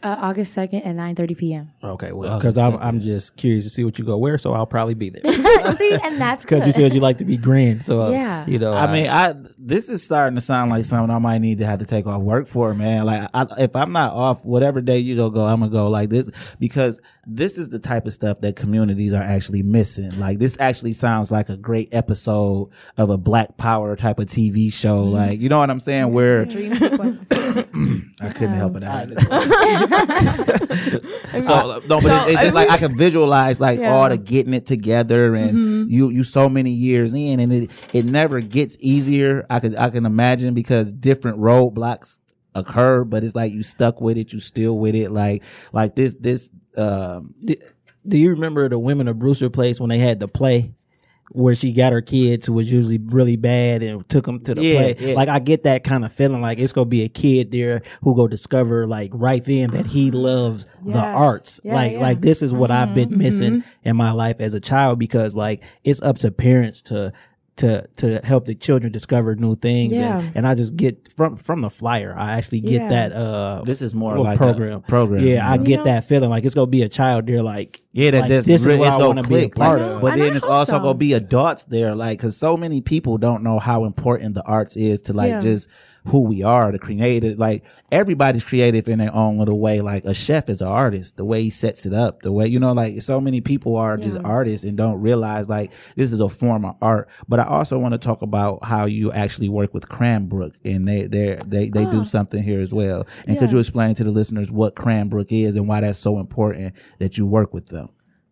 Uh, August 2nd at 9.30 p.m. Okay, well, because I'm I'm just curious to see what you go wear, so I'll probably be there. *laughs* See, and that's Because you said you like to be grand, so uh, Yeah. you know. I mean, I this is starting to sound like something I might need to have to take off work for, man. Like, I, if I'm not off, whatever day you go go, I'm gonna go like this because this is the type of stuff that communities are actually missing. Like, this actually sounds like a great episode of a Black Power type of TV show. Like, you know what I'm saying? Where dream sequence. *clears throat* I couldn't help it. I *laughs* *laughs* so no, but it, it's just like I can visualize like Yeah. all the getting it together, and you you so many years in, and it it never gets easier. I could I can imagine because different roadblocks occur, but it's like you stuck with it, you still with it. Like like this this um do you remember the women of Brewster Place when they had the play? Where she got her kids who was usually really bad and took them to the Yeah, play. yeah. Like I get that kind of feeling. Like it's gonna be a kid there who go discover like right then that he mm-hmm. loves the arts. Yeah, like like this is what I've been mm-hmm. missing mm-hmm. in my life as a child because like it's up to parents to to to help the children discover new things. Yeah. And, and I just get from from the flyer. I actually get Yeah. that. uh this is more little like program. a program. Yeah, I You get know- that feeling. Like it's gonna be a child there. Like Yeah, that like, just this is really- what it's I gonna want to be a click. part like, of. But then I it's also so. gonna be adults there, like because so many people don't know how important the arts is to like Yeah. just who we are, the creative. Like everybody's creative in their own little way. Like a chef is an artist, the way he sets it up, the way you know, like so many people are just artists and don't realize like this is a form of art. But I also want to talk about how you actually work with Cranbrook and they they they they do something here as well. And could Ah. You explain to the listeners what Cranbrook is and why that's so important that you work with them?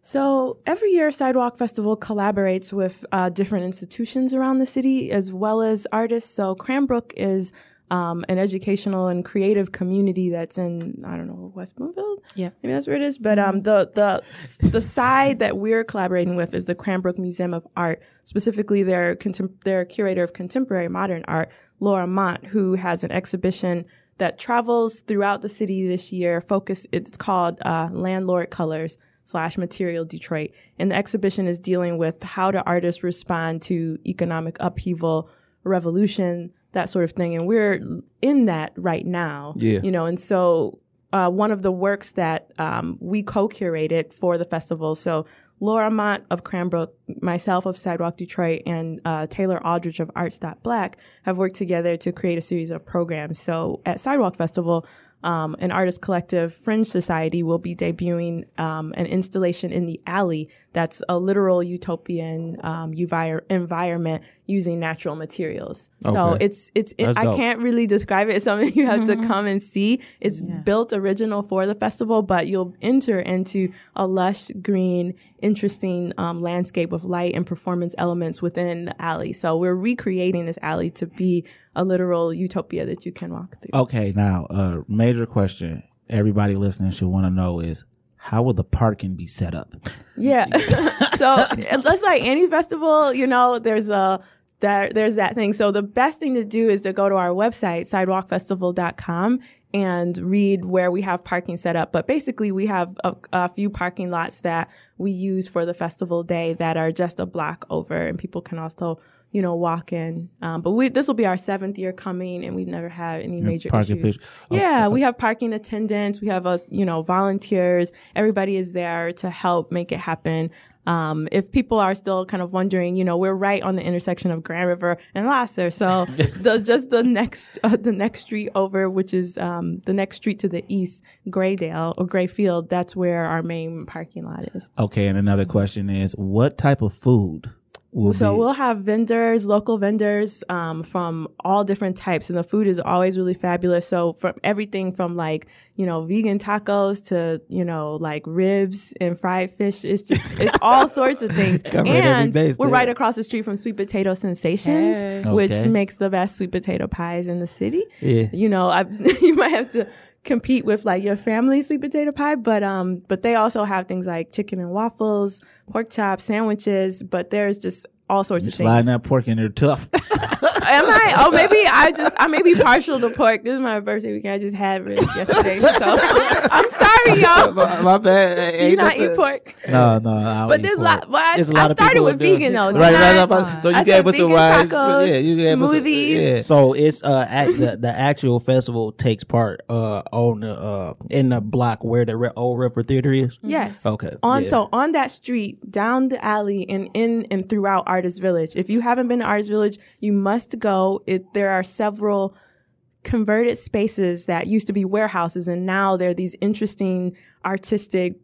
So every year, Sidewalk Festival collaborates with uh, different institutions around the city as well as artists. So Cranbrook is um, an educational and creative community that's in I don't know West Bloomfield. Yeah. maybe that's where it is. But um, the the the side that we're collaborating with is the Cranbrook Museum of Art, specifically their contem- their curator of contemporary modern art, Laura Mott, who has an exhibition that travels throughout the city this year. Focus it's called uh, Landlord Colors slash Material Detroit, and the exhibition is dealing with how do artists respond to economic upheaval, revolution, that sort of thing, and we're in that right now. Yeah. you know, and so uh, one of the works that um, we co-curated for the festival. So Laura Mott of Cranbrook, myself of Sidewalk Detroit, and uh, Taylor Aldridge of Arts Black have worked together to create a series of programs. So at Sidewalk Festival, um, an artist collective, Fringe Society, will be debuting um, an installation in the alley that's a literal utopian um, uvi- environment using natural materials. So it's it's it, I can't really describe it. It's *laughs* something you have to come and see. It's built original for the festival, but you'll enter into a lush green, interesting um, landscape of light and performance elements within the alley. So we're recreating this alley to be a literal utopia that you can walk through. Okay, now a major question everybody listening should want to know is how will the parking be set up? Yeah. *laughs* so it's like any festival, you know, there's a there, there's that thing. So the best thing to do is to go to our website, sidewalkfestival.com and read where we have parking set up. But basically we have a, a few parking lots that we use for the festival day that are just a block over and people can also, you know, walk in. Um, but we, this will be our seventh year coming and we've never had any major parking issues. pitch- oh, Yeah, we have parking attendants. We have us, you know, volunteers. Everybody is there to help make it happen. Um, if people are still kind of wondering, you know, we're right on the intersection of Grand River and Lasser. So *laughs* the, just the next, uh, the next street over, which is, um, the next street to the east, Graydale or Grayfield, that's where our main parking lot is. Okay, and another question is what type of food will So be we'll have vendors, local vendors um, from all different types, and the food is always really fabulous. So from everything from like you know vegan tacos to you know like ribs and fried fish, it's just *laughs* it's all sorts of things. Covered and we're there. right across the street from Sweet Potato Sensations, Hey. which Okay. makes the best sweet potato pies in the city. Yeah. You know, I, *laughs* you might have to compete with like your family sweet potato pie, but um, but they also have things like chicken and waffles, pork chops, sandwiches. But there's just all sorts of things. sliding that pork in there tough. *laughs* Am I? Oh, maybe I just I may be partial to pork. This is my birthday weekend. I just had ribs yesterday, so *laughs* I'm sorry, y'all. my, my bad. Do you not eat pork? No, no. I don't But there's a pork. lot. Well, I, There's a lot I started with that do it. vegan though. Right, didn't right, right. So you I gave said us some vegan tacos, Yeah, you gave us some- smoothies. yeah. So it's uh at the the actual festival takes part uh on the uh in the block where the Re- old River Theater is. Yes. Okay, On yeah. so on that street, down the alley, and in and throughout Artist Village. If you haven't been to Artist Village, you must go. It there are several converted spaces that used to be warehouses, and now they're these interesting artistic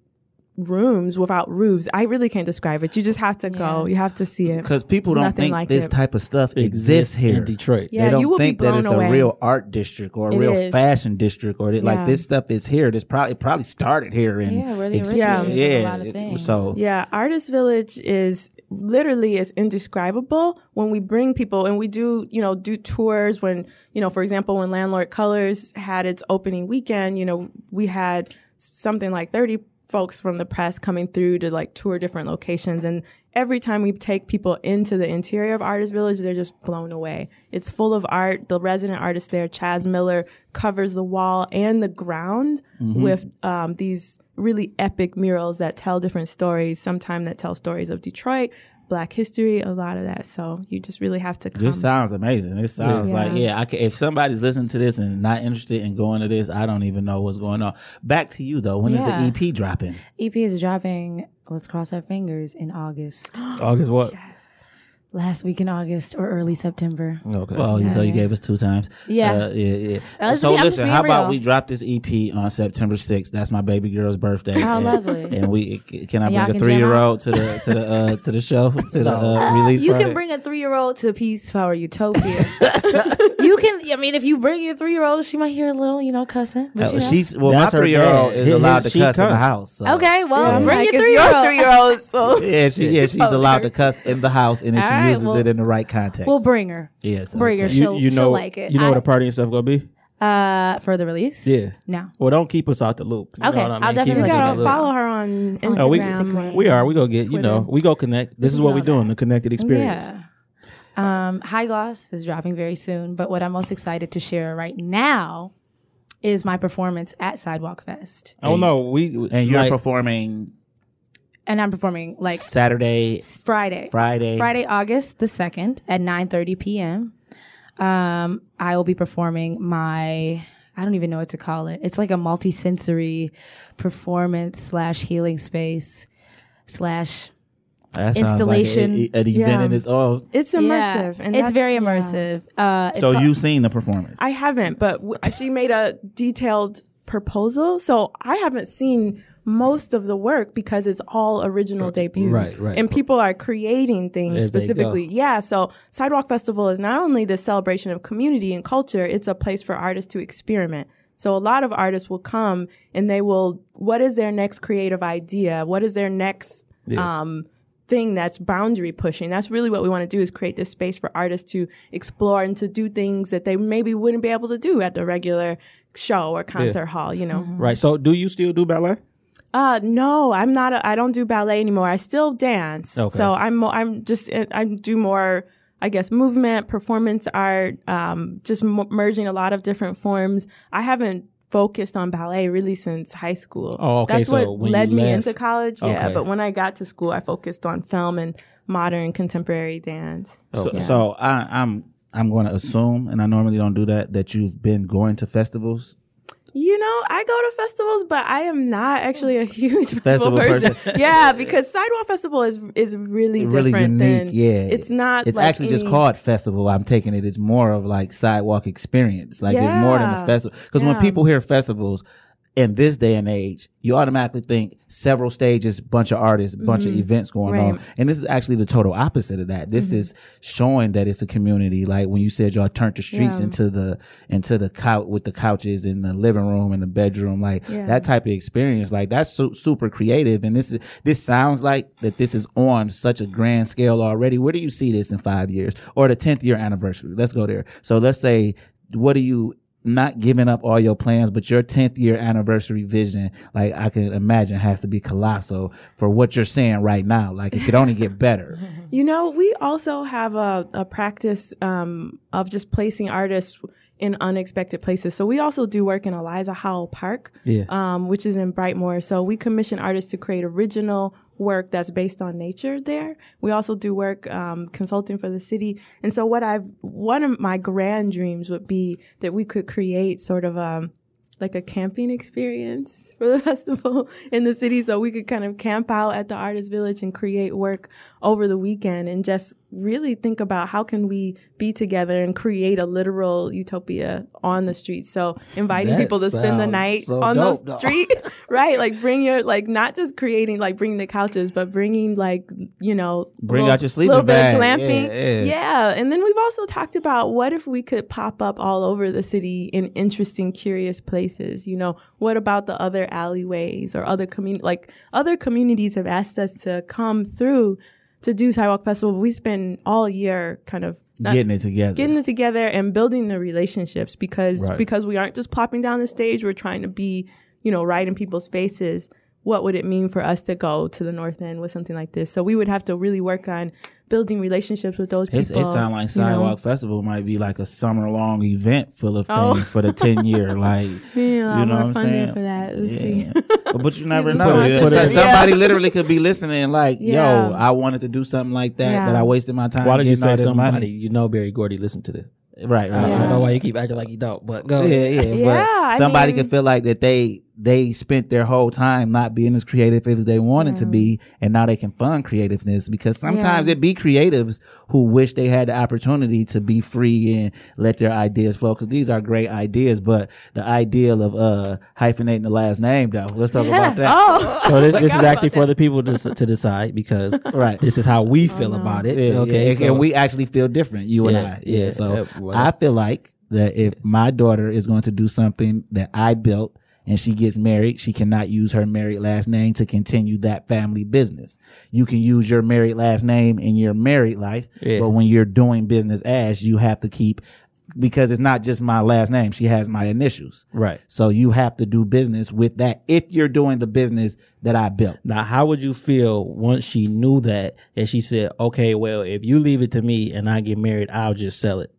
rooms without roofs. I really can't describe it. You just have to go. You have to see it Because people It's don't think like this it. type of stuff exists here in Detroit. Yeah, they don't you will be think that it's away. a real art district or a It real is. fashion district or that, Yeah. like this stuff is here. This probably it probably started here in Yeah, we're the ex- originators of a yeah, lot of things. So Yeah, Artist Village is literally is indescribable when we bring people and we do, you know, do tours when, you know, for example, when Landlord Colors had its opening weekend, you know, we had something like 30 folks from the press coming through to like tour different locations and every time we take people into the interior of Artist Village, they're just blown away. It's full of art. The resident artist there, Chaz Miller, covers the wall and the ground with um, these really epic murals that tell different stories. Sometimes that tell stories of Detroit, Black history, a lot of that. So you just really have to come. This sounds amazing. This sounds Yeah. like yeah. I can, if somebody's listening to this and not interested in going to this, I don't even know what's going on. Back to you though. When is Yeah. the EP dropping? EP is dropping. Let's cross our fingers in August. *gasps* August what? Last week in August or early September. Okay. Well, you so you gave us two times. Yeah. uh, yeah, yeah. So be- listen, how about real. we drop this EP on September sixth? That's my baby girl's birthday. Oh, and, lovely. And we can I And bring a three year old to the to the uh, to the show to the uh, release? You party? can bring a three year old to Peace Power Utopia. *laughs* you can. I mean, if you bring your three year old, she might hear a little, you know, cussing. But, Uh, you know. she's well, That's my three year old dad. is His- allowed to she cuss in the house. so- okay. Well, I'm bring like, your three year old. three year old. So Yeah, she, yeah, she's *laughs* Oh, allowed to cuss in the house, and if she right, uses well- it in the right context. We'll bring her. yes, bring her. She'll, you, you she'll like it. You know I- what the party and stuff gonna be? Uh, for the release. Yeah. No. Well, don't keep us out the loop. You know Okay, what I I'll mean? definitely Keep us let in you gotta the know. loop. follow her on Instagram. Oh, we, Instagram. we are. We go get, you know, Twitter. we go connect. This We is what we're doing, the connected experience. Yeah. Um, High Gloss is dropping very soon, but what I'm most excited to share right now is my performance at Sidewalk Fest, Oh don't. We and you're like, performing and I'm performing like Saturday, Friday, Friday. Friday, August the second at 9:30 p.m. Um, I will be performing my I don't even know what to call it. It's like a multi-sensory performance slash healing space. slash That sounds like Installation. a- a- an event Yeah. in its own. It's immersive, Yeah, and it's that's- very yeah. immersive. Uh, it's So called- you seen the performance? I haven't, but w- she made a detailed proposal. So I haven't seen most of the work because it's all original debuts. right, right. And people are creating things As they go. specifically. Yeah. So Sidewalk Festival is not only the celebration of community and culture, it's a place for artists to experiment. So a lot of artists will come and they will, what is their next creative idea? What is their next, um, thing that's boundary pushing. That's really what we want to do is create this space for artists to explore and to do things that they maybe wouldn't be able to do at the regular show or concert hall, you know. right. So do you still do ballet? Uh no, I'm not a, I don't do ballet anymore. I still dance. Okay. So I'm mo- I'm just I do more I guess movement, performance art, um just m- merging a lot of different forms. I haven't focused on ballet really since high school. Oh, okay, That's so what led me left- into college. Yeah, Okay. but when I got to school, I focused on film and modern contemporary dance. So, Yeah. so I, I'm I'm going to assume, and I normally don't do that, that you've been going to festivals. You know, I go to festivals, but I am not actually a *laughs* huge festival, Festival person. person. *laughs* yeah, because Sidewalk Festival is is really really different unique. than yeah, It's not. It's like actually just any- called festival. I'm taking it. It's more of like sidewalk experience. Like it's more than a festival. Because when people hear festivals in this day and age, you automatically think several stages, bunch of artists, bunch of events going on. Mm-hmm. Right. Mm-hmm. And this is actually the total opposite of that. This is showing that it's a community. Like when you said y'all turned the streets Yeah. into the into the couch with the couches in the living room and the bedroom, like Yeah. that type of experience. Like that's su- super creative. And this is this sounds like that this is on such a grand scale already. Where do you see this in five years or the tenth year anniversary? Let's go there. So let's say, what do you? Not giving up all your plans, but your 10th year anniversary vision, like I can imagine, has to be colossal for what you're saying right now. Like it could only get better. *laughs* You know, we also have a, a practice um, of just placing artists in unexpected places. So we also do work in Eliza Howell Park, Yeah. um, which is in Brightmoor. So we commission artists to create original work that's based on nature there. We also do work um, consulting for the city. And so what I've one of my grand dreams would be that we could create sort of um like a camping experience *laughs* for the festival in the city so we could kind of camp out at the artist village and create work over the weekend and just really think about how can we be together and create a literal utopia on the street so inviting That people to spend the night so on dope, the though. street *laughs* right like bring your like not just creating like bringing the couches but bringing like you know Bring little- out your sleeping bag. glamping Yeah, yeah. yeah and then we've also talked about what if we could pop up all over the city in interesting curious places you know what about the other alleyways or other community like other communities have asked us to come through to do sidewalk festival we spend all year kind of not- Getting it together. getting it together and building the relationships because Right. because we aren't just plopping down the stage we're trying to be you know right in people's faces what would it mean for us to go to the north end with something like this so we would have to really work on building relationships with those people It's, it sounds like you know? Sidewalk Festival might be like a summer long event full of Oh. things for the 10 year. *laughs* Like, We need a lot you know what I'm saying? for that. Let's Yeah. see. but you never *laughs* know. it- Yeah, put it- so- somebody yeah. literally could be listening, like, Yeah. yo, I wanted to do something like that, Yeah. but I wasted my time. Why did you say this somebody? money. You know Berry Gordy listened to this. Right, right. I don't know why you keep acting like you don't, but go. Yeah, ahead. yeah. Yeah, I but somebody mean- could feel like that they they spent their whole time not being as creative as they wanted to be, and now they can fund creativeness because sometimes Yeah. it be creatives who wish they had the opportunity to be free and let their ideas flow. Because these are great ideas, but the ideal of uh hyphenating the last name though, let's talk about that. oh, *laughs* So this, *laughs* this is actually for that. the people to, to decide because *laughs* Right. this is how we Oh, feel about it. Yeah, okay, yeah, and- so and we actually feel different, you and I. Yeah, yeah, so yeah, well- I feel like that if my daughter is going to do something that I built and she gets married, she cannot use her married last name to continue that family business. You can use your married last name in your married life, Yeah. but when you're doing business as, you have to keep because it's not just my last name. She has my initials. right So you have to do business with that if you're doing the business that I built. now. How would you feel once she knew that and she said, "Okay, well, if you leave it to me and I get married, I'll just sell it."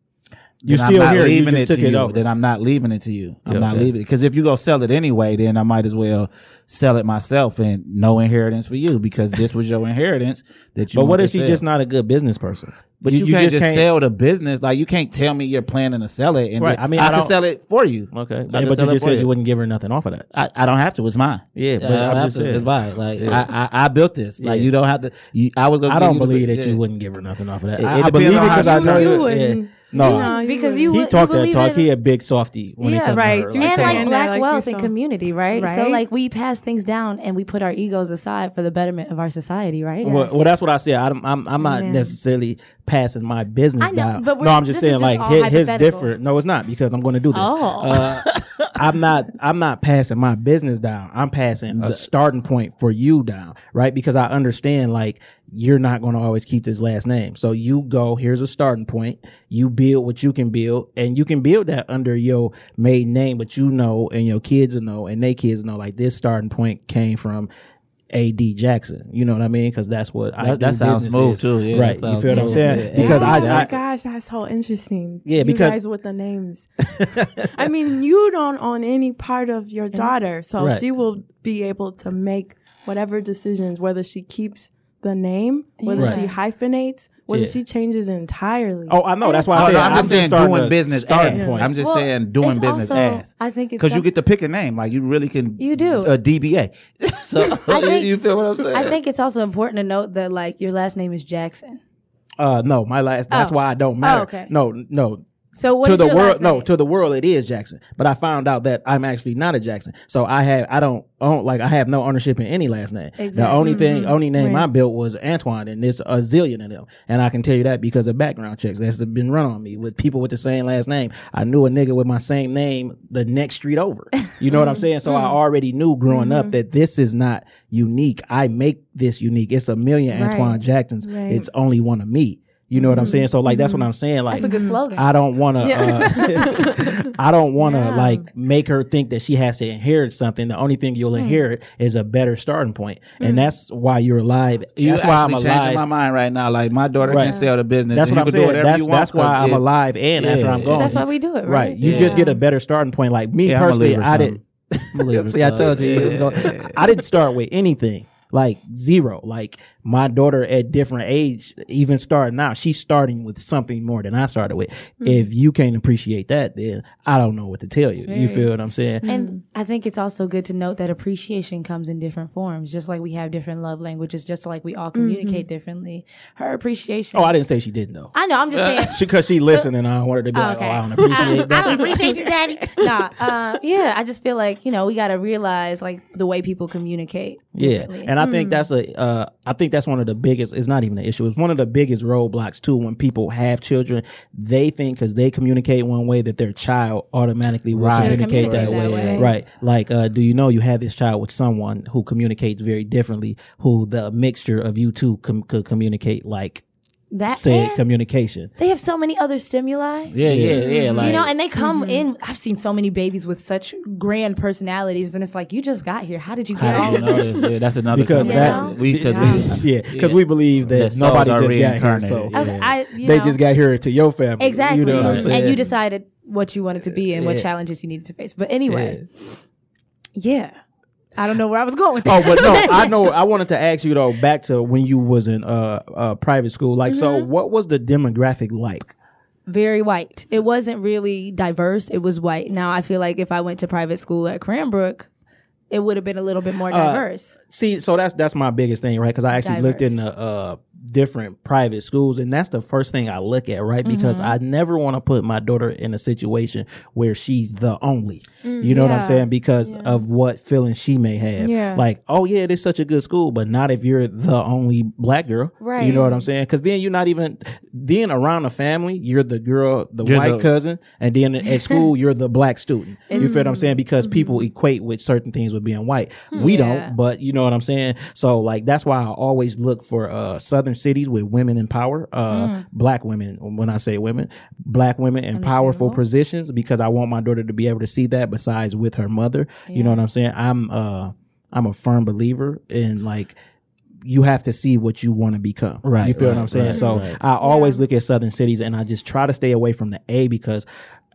You then still I'm not here, you leaving just it took to it you. over. Then I'm not leaving it to you. I'm Yeah, not okay. leaving it because if you go sell it anyway, then I might as well sell it myself and no inheritance for you because this was your inheritance that you. But what if to she's just not a good business person? But you, can't just, sell the business. Like you can't tell me you're planning to sell it, and Right. then I mean, I, I can sell it for you. Okay, I but you just said you wouldn't give her nothing off of that. I, I don't have to. It's mine. Yeah, but I don't I'm have just to. saying. It's mine. Like Yeah. I, I, I built this. Like Yeah. you don't have to. You, I was. Gonna I don't believe that you wouldn't give her nothing off of that. I, believe it because I she know treat you. You Yeah. wouldn't. No, No, because you he would- talked you that talk. in- He a big softy when it Yeah, comes right. to her. You Like, and saying like black like, wealth you're and community, right? right? So like we pass things down and we put our egos aside for the betterment of our society, right? well, well, that's what I said. I'm, I'm, I'm not Yeah. necessarily passing my business I know, down. but no, I'm just saying just like his, his different. No, it's not because I'm going to do this. Oh. Uh, I'm not. I'm not passing my business down. I'm passing a starting point for you down, right? Because I understand like you're not going to always keep this last name. So you go. Here's a starting point. You build what you can build, and you can build that under your maiden name. But you know, and your kids know, and they kids know, like this starting point came from. A.D. Jackson, you know what I mean? Because that's what I That- do that sounds business smooth, is. too. Yeah, right? You feel what I'm saying? Yeah. Because oh I, my I gosh, that's so interesting. Yeah, you because- guys with the names. *laughs* I mean, you don't own any part of your daughter, so Right. she will be able to make whatever decisions, whether she keeps the name, whether Right. she hyphenates, whether Yeah. she changes entirely. oh, I know. That's why I Oh, said no, I'm just saying starting doing business starting as. point. I'm just Well, saying doing business also- as. I think it's because you get to pick a name. Like you really can. You do. a DBA. *laughs* so I *laughs* think- you feel what I'm saying? I think it's also important to note that like your last name is Jackson. Uh, no, my last. That's Oh. why I don't matter. Oh, okay. No, no. So what to the world, no. To the world, it is Jackson. But I found out that I'm actually not a Jackson. So I have, I don't own, like, I have no ownership in any last name. Exactly. The only thing, only name Right. I built was Antoine, and there's a zillion of them. And I can tell you that because of background checks that's been run on me with people with the same last name. I knew a nigga with my same name the next street over. You know what I'm *laughs* saying? So I already knew growing up that this is not unique. I make this unique. It's a million Right. Antoine Jacksons. Right. It's only one of me. You know what I'm saying? So like that's what I'm saying. Like That's a good slogan. I don't want to. Uh, *laughs* I don't want to Yeah. like make her think that she has to inherit something. The only thing Hmm. you'll inherit is a better starting point, and that's why you're alive. You that's why I'm actually changing alive. my mind right now. Like my daughter Right. can sell the business. That's and what you I'm can do saying. whatever That's you that's why 'cause I'm if- alive and after I'm Yeah. gone. That's why we do it, right? Right. You just get a better starting point. Like me Yeah, personally, I didn't. *laughs* See, I told you it was going. I didn't start with anything. Like zero. Like my daughter at different age, even starting out, she's starting with something more than I started with. Hmm. If you can't appreciate that, then I don't know what to tell you. You feel what I'm saying? And hmm. I think it's also good to note that appreciation comes in different forms, just like we have different love languages, just like we all mm-hmm. communicate differently. Her appreciation. Oh, I didn't say she didn't though. I know. I'm just uh, saying. Because *laughs* she listened and I wanted to be like, oh, I don't appreciate that. *laughs* I don't appreciate you, daddy. *laughs* nah, uh, yeah. I just feel like you know we got to realize like the way people communicate. Yeah, and I think hmm. that's a, uh, I think that's one of the biggest. It's not even an issue. It's one of the biggest roadblocks too. When people have children, they think because they communicate one way that their child automatically will Right. communicate that, Communicate way. way. Right? Like, uh, do you know you have this child with someone who communicates very differently? Who the mixture of you two com- could communicate like that said and communication. they have so many other stimuli. Yeah, yeah, yeah. Like you know, and they come mm-hmm. in. I've seen so many babies with such grand personalities, and it's like you just got here. How did you get all of know this? this? Yeah, that's another Because that- we because we yeah, because we believe that That souls nobody are just got here, reincarnated, so. Okay, I, you they know, just got here to your family. exactly, You know what I'm saying? and you decided what you wanted to be and what challenges you needed to face. But anyway, yeah, I don't know where I was going with Oh, but no, *laughs* I know. I wanted to ask you though, back to when you was in uh, uh private school. Like, so Mm-hmm. what was the demographic like? very white. It wasn't really diverse. It was white. Now I feel like if I went to private school at Cranbrook, it would have been a little bit more Uh, diverse. See, so that's that's my biggest thing, right? Because I actually looked in the uh different private schools, and that's the first thing I look at, right? Because Mm-hmm. I never want to put my daughter in a situation where she's the only. you know what I'm saying? Because of what feeling she may have. Yeah. Like, oh yeah, it is such a good school, but not if you're the only black girl. right You know what I'm saying? Because then you're not even then around the family, you're the girl, the You're white the- cousin, and then *laughs* at school you're the black student. You feel what I'm saying? Because people equate with certain things with being white. We Mm-hmm. Yeah. don't, but you know what I'm saying. So like that's why I always look for uh southern cities with women in power, uh Mm. black women. When I say women, black women in powerful positions because I want my daughter to be able to see that. Besides with her mother, you know what I'm saying. I'm uh I'm a firm believer in like you have to see what you want to become. Right, You feel what I'm saying? right, so right. I always look at southern cities and I just try to stay away from the A because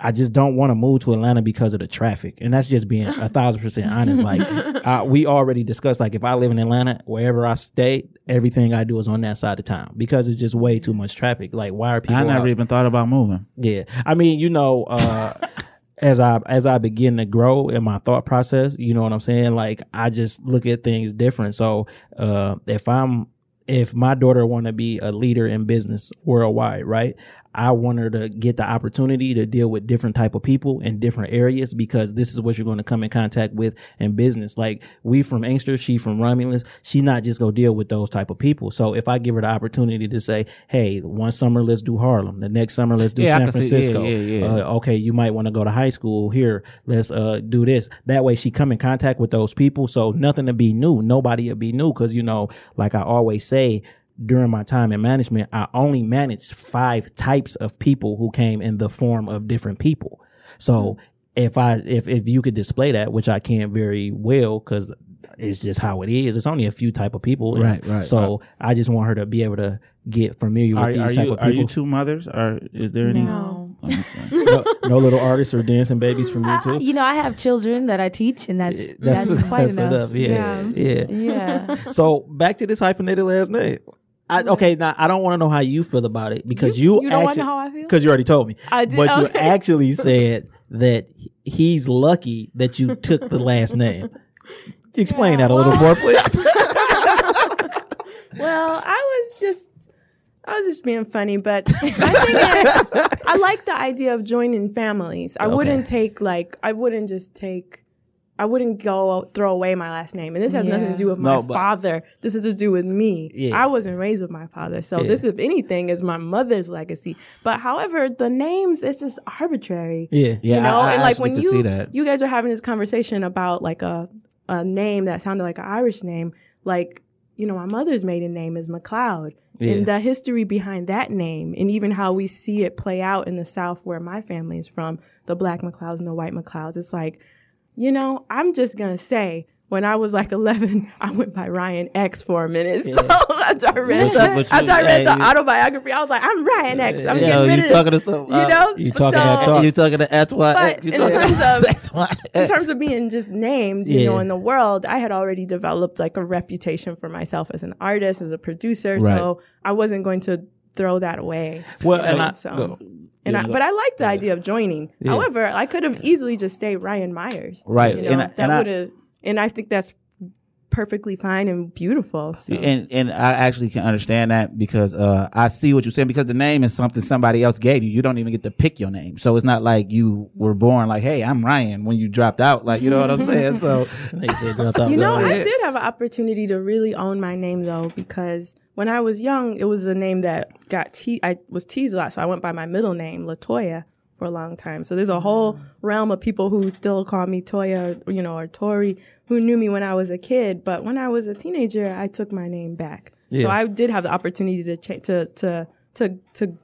I just don't want to move to Atlanta because of the traffic. And that's just being a thousand percent *laughs* honest. Like uh, we already discussed, like if I live in Atlanta, wherever I stay, everything I do is on that side of town because it's just way too much traffic. Like why are people I never out- even thought about moving. yeah, I mean, you know, uh, *laughs* as I as I begin to grow in my thought process, you know what I'm saying. Like I just look at things different. So uh, if I'm if my daughter want to be a leader in business worldwide, right? I want her to get the opportunity to deal with different type of people in different areas because this is what you're going to come in contact with in business. Like we from Inkster, she from Romulus, she not just go deal with those type of people. So if I give her the opportunity to say, hey, one summer let's do Harlem, the next summer let's do Yeah, San can see- yeah, Francisco. yeah, yeah. Uh, okay, you might want to go to high school here. Let's uh do this. That way she come in contact with those people. So nothing to be new. Nobody will be new. Cause you know, like I always say, during my time in management, I only managed five types of people who came in the form of different people. So hmm. if I if if you could display that, which I can't very well, because it's just how it is. It's only a few type of people, Right, right, So uh, I just want her to be able to get familiar with Are, these are type you of are you two mothers? Or is there any? No. Oh, *laughs* no, no little artists or dancing babies from you I- too. you know, I have children that I teach, and that's That's, that's, quite that's enough. Yeah, yeah. Yeah. *laughs* So back to this hyphenated last name. I, mm-hmm. okay, now I don't want to know how you feel about it because you, you don't wanna actually, know how I feel? because you already told me. I did- but you okay. actually *laughs* said that he's lucky that you took the last name. Explain Yeah, that a little more, please. *laughs* *laughs* Well, I was just I was just being funny, but I think that I like the idea of joining families. I wouldn't take like I wouldn't just take I wouldn't go throw away my last name. And this has nothing to do with my No, but- father. This is to do with me. Yeah. I wasn't raised with my father. So Yeah. this if anything is my mother's legacy. But however, the names it's just arbitrary. yeah, Yeah, you know, I, I and like when you see that. you guys were having this conversation about like a a name that sounded like an Irish name, like you know, my mother's maiden name is McLeod, Yeah. and the history behind that name, and even how we see it play out in the South, where my family is from, the Black McLeods and the White McLeods. It's like, you know, I'm just gonna say. When I was like *laughs* 11, I went by Ryan X for a minute. *laughs* So after I read, But the, you- after I read the autobiography, I was like, I'm Ryan X. I'm Yo, getting rid you of talking to some? You uh, know, you talking so, that talk. You talking to Antoine? But you in talking terms to of- Antoine in terms of being just named, you Yeah. know, in the world, I had already developed like a reputation for myself as an artist, as a producer. Right. So I wasn't going to throw that away. Well, you and I- so. go. And Yeah, I, but I like the idea of joining. Yeah. However, I could have easily just stayed Ryan Myers. Right. You know, And I- that and I- would have, and I think that's perfectly fine and beautiful. So. and and I actually can understand that because uh, I see what you're saying because the name is something somebody else gave you. You don't even get to pick your name, so it's not like you were born like, "Hey, I'm Ryan." When you dropped out, like you know what I'm saying. So *laughs* They said, "Girl, thought You know, I did have an opportunity to really own my name though, because when I was young, it was a name that got te- I was teased a lot, so I went by my middle name, Latoya, for a long time. So there's a whole mm-hmm. realm of people who still call me Toya, or, you know, or Tori, who knew me when I was a kid. But when I was a teenager, I took my name back. Yeah. So I did have the opportunity to cha- to to to to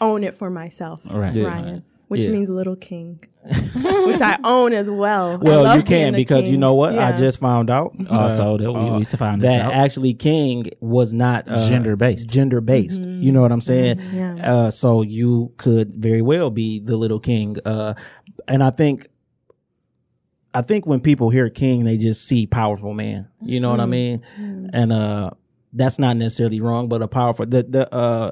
own it for myself, Right. Yeah. Ryan, which Yeah. means little king, *laughs* which I own as well. I Well, love you can a because you know what? I just found out. Also, that we- we found this that out. actually King was not uh, Gender based. Gender based. You know what I'm saying? Yeah. Uh, so you could very well be the little king. Uh, and I think, I think when people hear king, they just see powerful man. You know what I mean? And uh, that's not necessarily wrong, but a powerful. The the uh,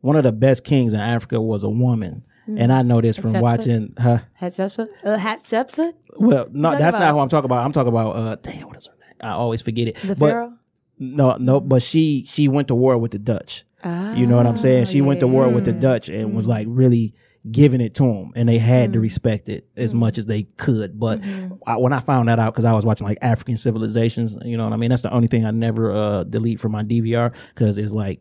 one of the best kings in Africa was a woman. And I know this from Hatshepsut? watching her. Hatshepsut? Uh, Hatshepsut? Well, no, that's not about? who I'm talking about. I'm talking about uh damn, what is her name? I always forget it. The but pharaoh? no, no, but she she went to war with the Dutch. you know what I'm saying? She went to war with the Dutch and was like really giving it to them, and they had to respect it as much as they could. But I, when I found that out, because I was watching like African civilizations, you know what I mean? That's the only thing I never uh delete from my DVR because it's like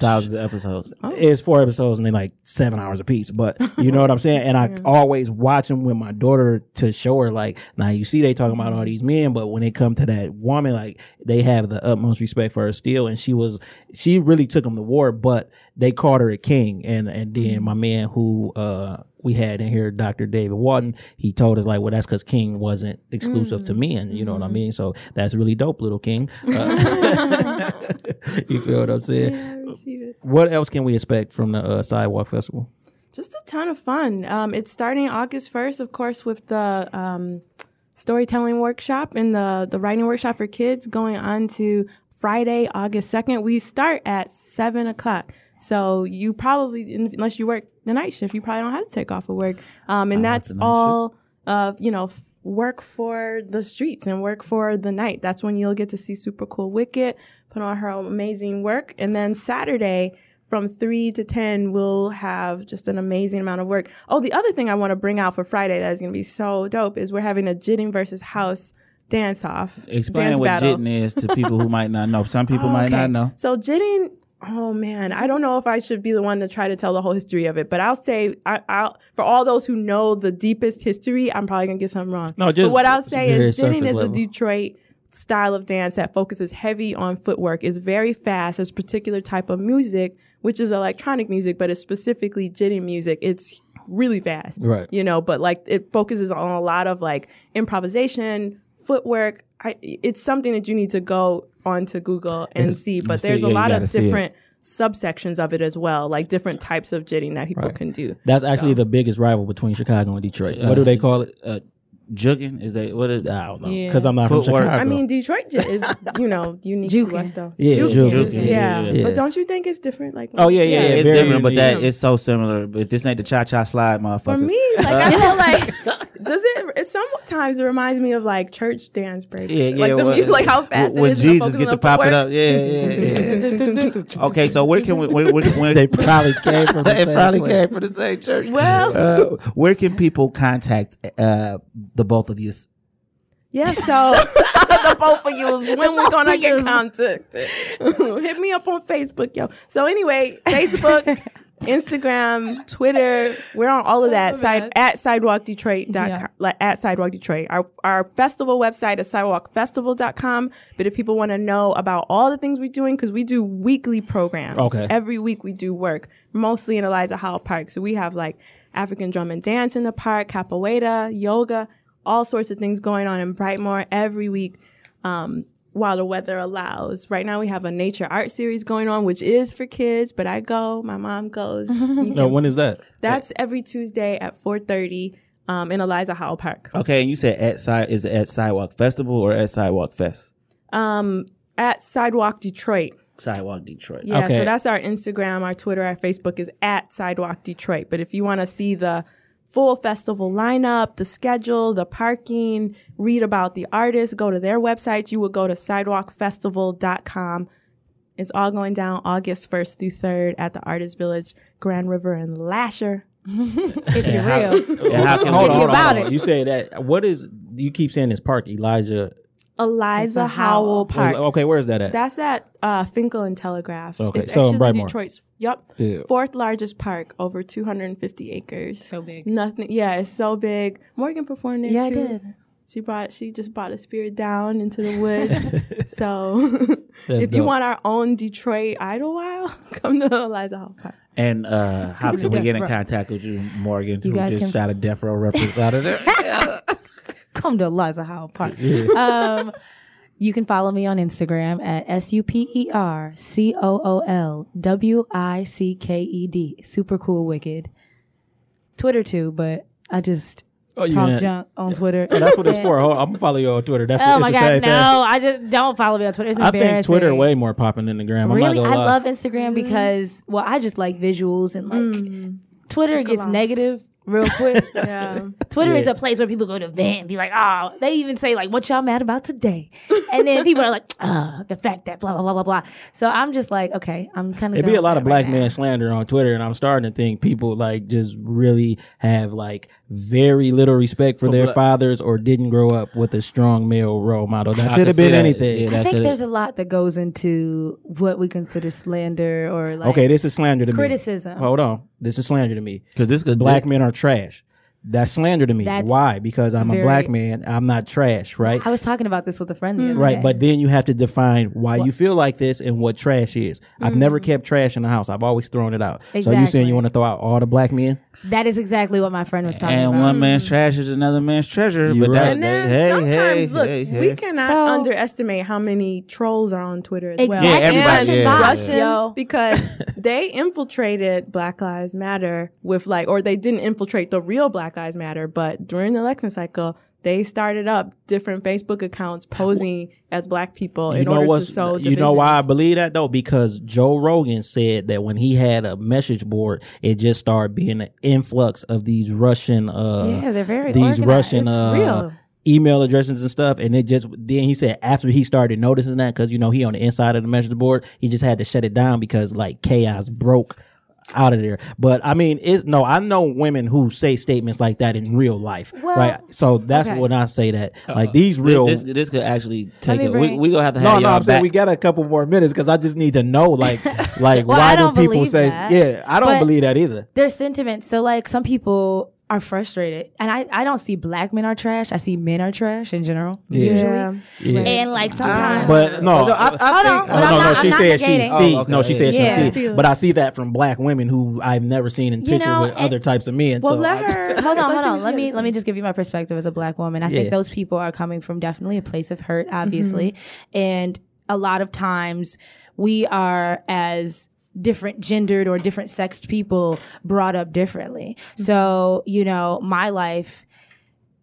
thousands of episodes. it's four episodes and they like seven hours a piece. But you know what I'm saying? And I *laughs* always watch them with my daughter to show her like, now you see they talking about all these men, but when it come to that woman, like they have the utmost respect for her still. And she was, she really took them to war, but they called her a king. And and then my man who uh we had in here, Dr. David Walton, he told us like, well, that's because King wasn't exclusive to men. You know what I mean? So that's really dope, little King. Uh, *laughs* you feel what I'm saying? Yeah, I it. What else can we expect from the uh, Sidewalk Festival? Just a ton of fun. Um, it's starting August 1st, of course, with the um, storytelling workshop and the, the writing workshop for kids going on to Friday, August 2nd. We start at 7 o'clock. So you probably, unless you work the night shift, you probably don't have to take off of work. Um, and that's all, uh, you know, work for the streets and work for the night. That's when you'll get to see super cool Wicked put on her amazing work. And then Saturday, from 3 to 10 we'll have just an amazing amount of work oh the other thing i want to bring out for friday that is going to be so dope is we're having a jitting versus house dance off Explain dance what battle. jitting is to people who might not know. Some people *laughs* might Okay. not know. So jitting, oh man, I don't know if I should be the one to try to tell the whole history of it, but I'll say, I, I'll for all those who know the deepest history, I'm probably gonna get something wrong. No, just but what I'll say is jitting is a. Detroit style of dance that focuses heavy on footwork. is very fast. There's particular type of music, which is electronic music, but it's specifically jitting music. It's really fast, Right. You know, but like it focuses on a lot of like improvisation, footwork. I, it's something that you need to go onto Google and It's- see. But see, there's yeah, a you lot of different subsections of it as well, like different types of jitting that people Right. can do. That's actually the biggest rival between Chicago and Detroit. what do they call it? Uh, jugging is that what is? I don't know. Yeah. Because I'm not Footwork. from Chicago. I mean, Detroit jit is you know *laughs* unique Juking. to us though. Yeah, Juking. juking. Yeah. Yeah, yeah. but don't you think it's different? Like, Oh, yeah, yeah, yeah. it's very different, but that it's so similar. But this ain't the cha cha slide, motherfuckers. For me, like I feel *laughs* like *laughs* does it? It sometimes it reminds me of like church dance breaks. Yeah, yeah. Like, the, well, like how fast when it is. and the Jesus focus get to the pop it up. Yeah, yeah, yeah. *laughs* okay, so where can we? Where, where, where, they probably came from the *laughs* it same probably place. came from the same church. Well, Uh, where can people contact uh, the both of you? Yeah, so *laughs* the both of you is when we're gonna get contacted. Hit me up on Facebook, yo. So anyway, Facebook, Instagram, Twitter, we're on all of that. Side at sidewalkdetroit.com, Yeah. like at sidewalk Detroit. Our our festival website is sidewalkfestival.com. But if people want to know about all the things we're doing, because we do weekly programs. Okay. Every week we do work, mostly in Eliza Howell Park. So we have like African drum and dance in the park, capoeira, yoga, all sorts of things going on in Brightmoor every week. Um, while the weather allows. Right now we have a nature art series going on, which is for kids, but I go, my mom goes. *laughs* You No, when is that? that's every Tuesday at 4.30 um, in Eliza Howell Park. Okay, and you said at side is it at Sidewalk Festival or at Sidewalk Fest? Um, at Sidewalk Detroit. Sidewalk Detroit. Yeah, Okay. so that's our Instagram, our Twitter, our Facebook is at Sidewalk Detroit. But if you want to see the full festival lineup, the schedule, the parking, read about the artists, go to their website. You would go to sidewalkfestival.com. It's all going down August 1st through 3rd at the Artist Village, Grand River, and Lahser. *laughs* if you're real. And how can hold on, hold on, about hold on. it. You say that. What is? You keep saying this park, Elijah. Eliza Howell Howell. Park. Okay, where's that at? That's at uh, Fenkell and Telegraph. Okay, it's so in actually Brightmoor. Detroit's yep Yeah. fourth largest park, over 250 acres. So big. Nothing. Yeah, it's so big. Morgan performed there Yeah, I did. She brought. She just brought a spirit down into the woods. *laughs* so, *laughs* That's if you want our own Detroit Idlewild, *laughs* come to Eliza Howell Park. And uh, how can we get in Row. contact with you, Morgan? You who guys just can- shot a Death Row reference out of there. *laughs* Come to Eliza Howell Park. *laughs* Um, you can follow me on Instagram at S U P E R C O O L W I C K E D. Super cool, wicked. Twitter too, but I just Oh, you talk ain't- junk on Twitter. Oh, that's what it's for. *laughs* Hold on, I'm gonna follow you on Twitter. That's Oh it's my the same god, thing. no! I just don't follow me on Twitter. It's I embarrassing. think Twitter way more popping than the gram. I'm really, not I gonna lie. love Instagram because well, I just like visuals and like Twitter gets Click-a-lots. negative real quick. *laughs* Yeah. Twitter is a place where people go to vent and be like, oh, they even say like, what y'all mad about today? And then people are like, oh, *laughs* the fact that blah blah blah blah blah. So I'm just like, okay, I'm kind of. It'd be a lot of black man slander on Twitter, and I'm starting to think people like just really have like very little respect for, their black- fathers or didn't grow up with a strong male role model. That could have been that. anything. Yeah, I think could- there's a lot that goes into what we consider slander or like okay, this is slander to criticism. me. Hold on, this is slander to me. Because this Black men are trash. That's slander to me. That's Why? Because I'm a black man. I'm not trash, right? I was talking about this with a friend the other Right, day. but then you have to define why you feel like this and what trash is. I've never kept trash in the house. I've always thrown it out. So you saying Mm. You want to throw out all the black men? that is exactly what my friend was talking And about. And one man's trash is another man's treasure. You're but that, right. And then hey, sometimes, hey, look, hey, hey. we cannot So- underestimate how many trolls are on Twitter as well. Yeah, everybody- And yeah, yeah. Russian, Yo. *laughs* because *laughs* they infiltrated Black Lives Matter with like, or they didn't infiltrate the real Black Lives Matter, but during the election cycle, they started up different Facebook accounts posing *laughs* as black people in you know order to sow you know why I believe that though because Joe Rogan said that when he had a message board it just started being an influx of these Russian uh Yeah, they're very these organized. Russian It's uh real. email addresses and stuff and it just then he said after he started noticing that because you know he on the inside of the message board he just had to shut it down because like chaos broke out of there but i mean it's no i know women who say statements like that in real life Well, right so that's okay. when i say that like these real This, this, this could actually take me it. We, bring- we gonna have to have no, y'all no, I'm saying we got a couple more minutes because I just need to know, like, *laughs* like Well, why do people say? that, yeah, I don't but- believe that either. There's sentiments. So like some people are frustrated, and I I don't see black men are trash. I see men are trash in general Yeah. usually, Yeah. Yeah. and like ah. sometimes. But no, No, I- I Hold on, but no, no, not- no. She I'm said she oh, sees. Oh, okay. No, she said Yeah. she sees. But I see that from black women who I've never seen in You picture know, with and- other types of men. Well, so let I- her. *laughs* hold on, hold on. Let me let me just give you my perspective as a black woman. I Yeah. think those people are coming from definitely a place of hurt, obviously, and a lot of times we are as different gendered or different sexed people brought up differently. Mm-hmm. So you know, my life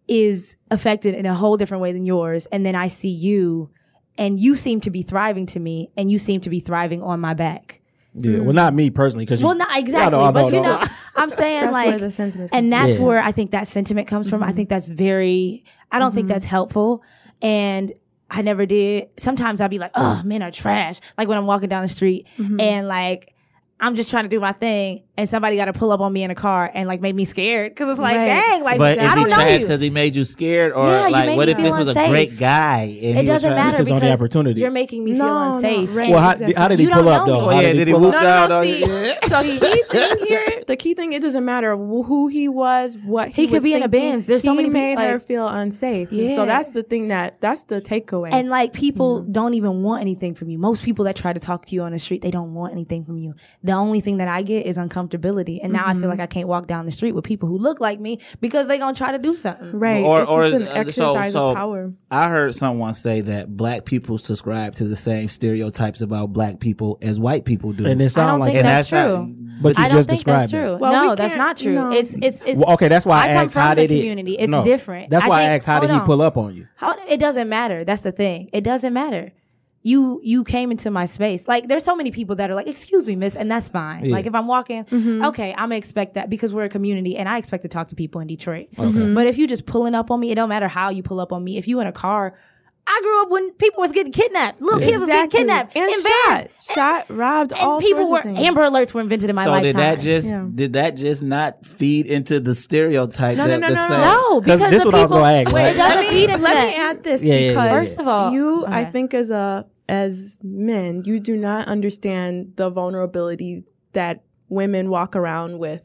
is affected in a whole different way than yours, and then I see you, and you seem to be thriving to me, and you seem to be thriving on my back. yeah, well, mm. not me personally, because Well, not exactly, no, but no, you know, *laughs* I'm saying That's like, where the sentiments and that's Yeah. where I think that sentiment comes from. I mm-hmm. think that's very. I don't think mm-hmm. that's helpful, and I never did. Sometimes I'd be like, "Oh, men are trash." Like when I'm walking down the street, mm-hmm. and like. I'm just trying to do my thing, and somebody got to pull up on me in a car and like make me scared because it's like, Right. dang, like but I is he don't know trash you. because he made you scared, or Yeah, you like made what if this feel was a great guy? And It he doesn't trying- matter This is on the because opportunity. you're making me No, feel no, unsafe. right. Well, how, Exactly. how did he You pull up though? me. Oh, How yeah, did did he pull whoop up? No, down no, on no. you? The key thing here, the key thing, it doesn't matter who he was, what he, He could was be in a thinking. Benz. There's so many made people, her feel unsafe. Yeah. So that's the thing that that's the takeaway. And like people mm-hmm. don't even want anything from you. Most people that try to talk to you on the street, they don't want anything from you. The only thing that I get is uncomfortability. And now I feel like I can't walk down the street with people who look like me because they're gonna try to do something. right, Or- it's or, just an uh, exercise so- of power. I heard someone say that black people subscribe to the same stereotypes about black people as white people do. And it I sound like think And that's, that's how- true. But you I don't just think that's described it. true. Well, no, we that's can't- true. no. It's it's it's Well, okay, that's why I, I asked how from the did it. It's no, different. That's I why I think- asked how did hold he on. pull up on you? How it doesn't matter. That's the thing. It doesn't matter. You you came into my space. Like there's so many people that are like, "Excuse me, miss," and that's fine. Yeah. Like if I'm walking, mm-hmm. okay, I'm gonna expect that because we're a community and I expect to talk to people in Detroit. Mm-hmm. But if you just pulling up on me, it don't matter how you pull up on me. If you in a car, I grew up when people was getting kidnapped. Little kids was getting kidnapped and in shot, vans. shot, robbed, And all people were of. Amber Alerts were invented in my so lifetime. did that just Yeah. did that just not feed into the stereotype No, that no, the no, no, same? no, 'Cause because this the what I was people, gonna ask, Wait, like- it doesn't let me, feed into let me add this Yeah, yeah, yeah, because yeah. First of all, you, I think, as a as men, you do not understand the vulnerability that women walk around with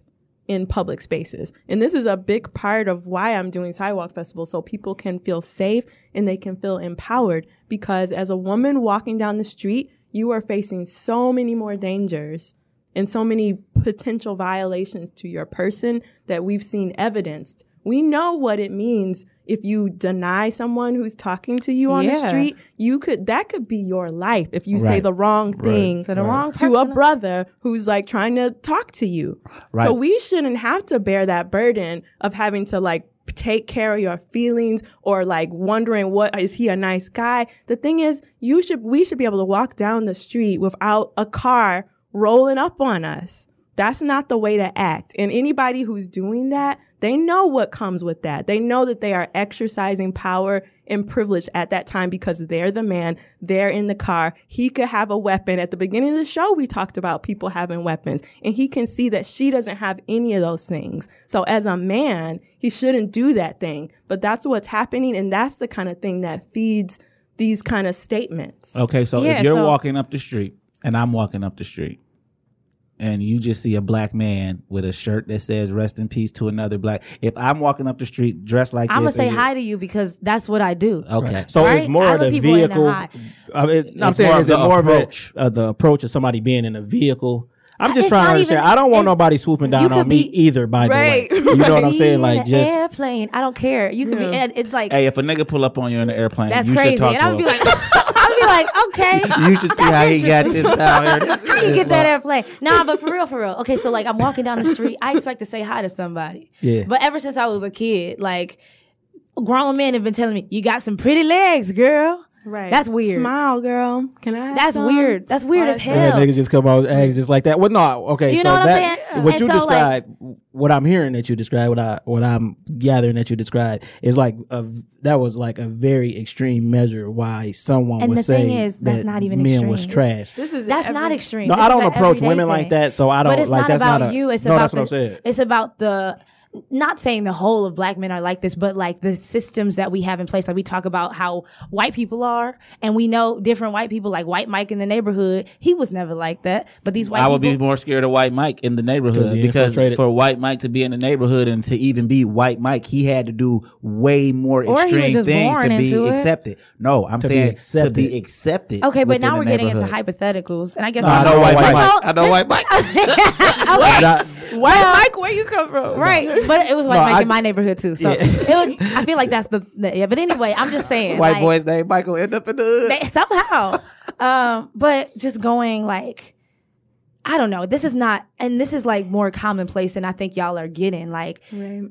in public spaces. And this is a big part of why I'm doing Sidewalk Festival so people can feel safe and they can feel empowered because as a woman walking down the street, you are facing so many more dangers and so many potential violations to your person that we've seen evidenced. We know what it means if you deny someone who's talking to you on the street. You could that could be your life if you say the wrong thing To the wrong to a brother who's like trying to talk to you. Right. So we shouldn't have to bear that burden of having to like take care of your feelings or like wondering what is he a nice guy. The thing is, you should we should be able to walk down the street without a car rolling up on us. That's not the way to act. And anybody who's doing that, they know what comes with that. They know that they are exercising power and privilege at that time because they're the man, they're in the car. He could have a weapon. At the beginning of the show, we talked about people having weapons, and he can see that she doesn't have any of those things. So as a man, he shouldn't do that thing. But that's what's happening, and that's the kind of thing that feeds these kind of statements. Okay, so Yeah, if you're so- walking up the street and I'm walking up the street, and you just see a black man with a shirt that says "Rest in peace" to another black. If I'm walking up the street dressed like this, I'm gonna say hi to you because that's what I do. Okay, So Right? it's more I of look the people the vehicle. I mean, I'm It's saying more is of it the more approach. of a, uh, the approach of somebody being in a vehicle? I'm just It's trying to not understand. even- I don't want nobody swooping down on me be- either. By Right, the way, you know what I'm saying? Like just airplane. I don't care. You could be. Yeah. and It's like Hey, if a nigga pull up on you in the airplane, that's you crazy, should talk and I would be like, I'll *laughs* be like, okay. *laughs* you should see how he got this down here. *laughs* How you get that airplane? Nah, but for real, for real. Okay, so like I'm walking down the street, I expect to say hi to somebody. Yeah. But ever since I was a kid, like grown men have been telling me, "You got some pretty legs, girl." Right. That's weird. Smile, girl. Can I? have That's some? weird. That's weird as Yeah, yeah, hell. niggas just come out and act just like that. Well, no, okay. You so know what I'm that, saying? What And you so, like- describe, what I'm hearing that you describe, what I what I'm gathering that you describe is like a that was like a very extreme measure why someone And would the say thing is, that's that not even men was trash. This is That's every- not extreme. No, This I don't an approach women thing. like that, so I don't But it's like not that's about not a, you. It's no, about that's the, what I'm saying. It's about the not saying the whole of black men are like this, but like the systems that we have in place. Like we talk about how white people are, and we know different white people, like White Mike in the neighborhood. He was never like that, but these white I would be more scared of White Mike in the neighborhood because for White Mike to be in the neighborhood and to even be White Mike, he had to do way more Or he was extreme things to be into it. accepted. No, I'm To be saying to accepted. be accepted. Okay, but now we're getting into hypotheticals, and I guess No, I know don't- White First Mike. of all, I know White Mike. *laughs* Not- White Mike, where you come from? *laughs* Right, *laughs* but it was white No, Mike I- in my neighborhood too. So Yeah. it was, I feel like that's the, the- yeah. But anyway, I'm just saying, White like, boy's name Michael end up in the hood. they- somehow. um, but just going like, I don't know. This is not, and this is like more commonplace than I think y'all are getting. Like, Right.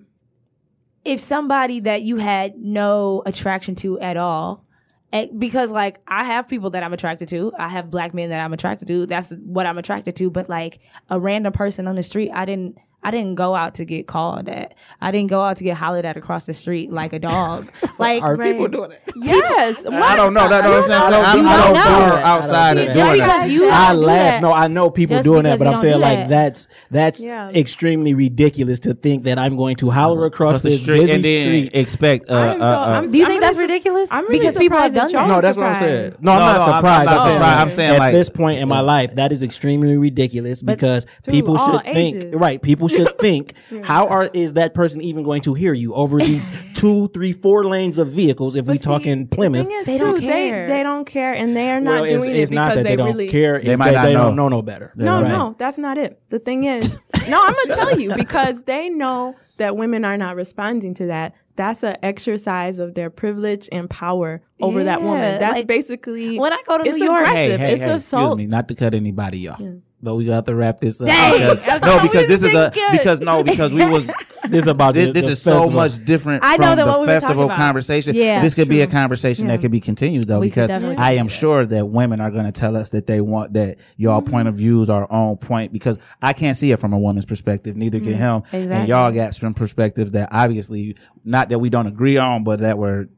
if somebody that you had no attraction to at all, eh, because like I have people that I'm attracted to, I have black men that I'm attracted to. That's what I'm attracted to. But like a random person on the street, I didn't. I didn't go out to get called at. I didn't go out to get hollered at across the street like a dog. *laughs* Like Are Right. people doing it? *laughs* Yes. I don't know. That don't sound. don't I'm do I don't know I don't do outside that. of doing because that. you I laugh. that. No, I know people Just doing that, but I'm saying do like that. that's that's Yeah. extremely ridiculous to think that I'm going to holler across Across the street busy and then street. expect. Uh, I'm so- uh, uh, I'm- Do you I'm think that's ridiculous? I'm really because people have surprised done that. No, that's what I'm saying. No, I'm not surprised. I'm, saying, surprised. like, I'm saying, at this point in my life, that is extremely ridiculous because people should think right. People should *laughs* think how are is that person even going to hear you over the *laughs* two, three, four lanes of vehicles if we But see, talking Plymouth? The thing is, They too, don't they care. they don't care, and they are not well, doing it's it not because that they, they don't really care. It's They might not they don't know. know no better. No, Right. no, that's not it. The thing is, no, I'm gonna tell you because they know that women are not responding to that. That's an exercise of their privilege and power over that woman. That's like, basically when I go to it's New York- aggressive. Hey, hey, it's hey, assault. excuse me, not to cut anybody off. But we got to wrap this up. Dang. Because, no, because this is a didn't get it. because no, because we was *laughs* This is about this the- this the is so much different I know from the what we festival conversation. Yeah, this could be a conversation Yeah. that could be continued though, We because I am sure that women are going to tell us that they want that y'all Mm-hmm. point of views are on point because I can't see it from a woman's perspective, neither can him, exactly. and y'all got some perspectives that obviously not that we don't agree on, but that were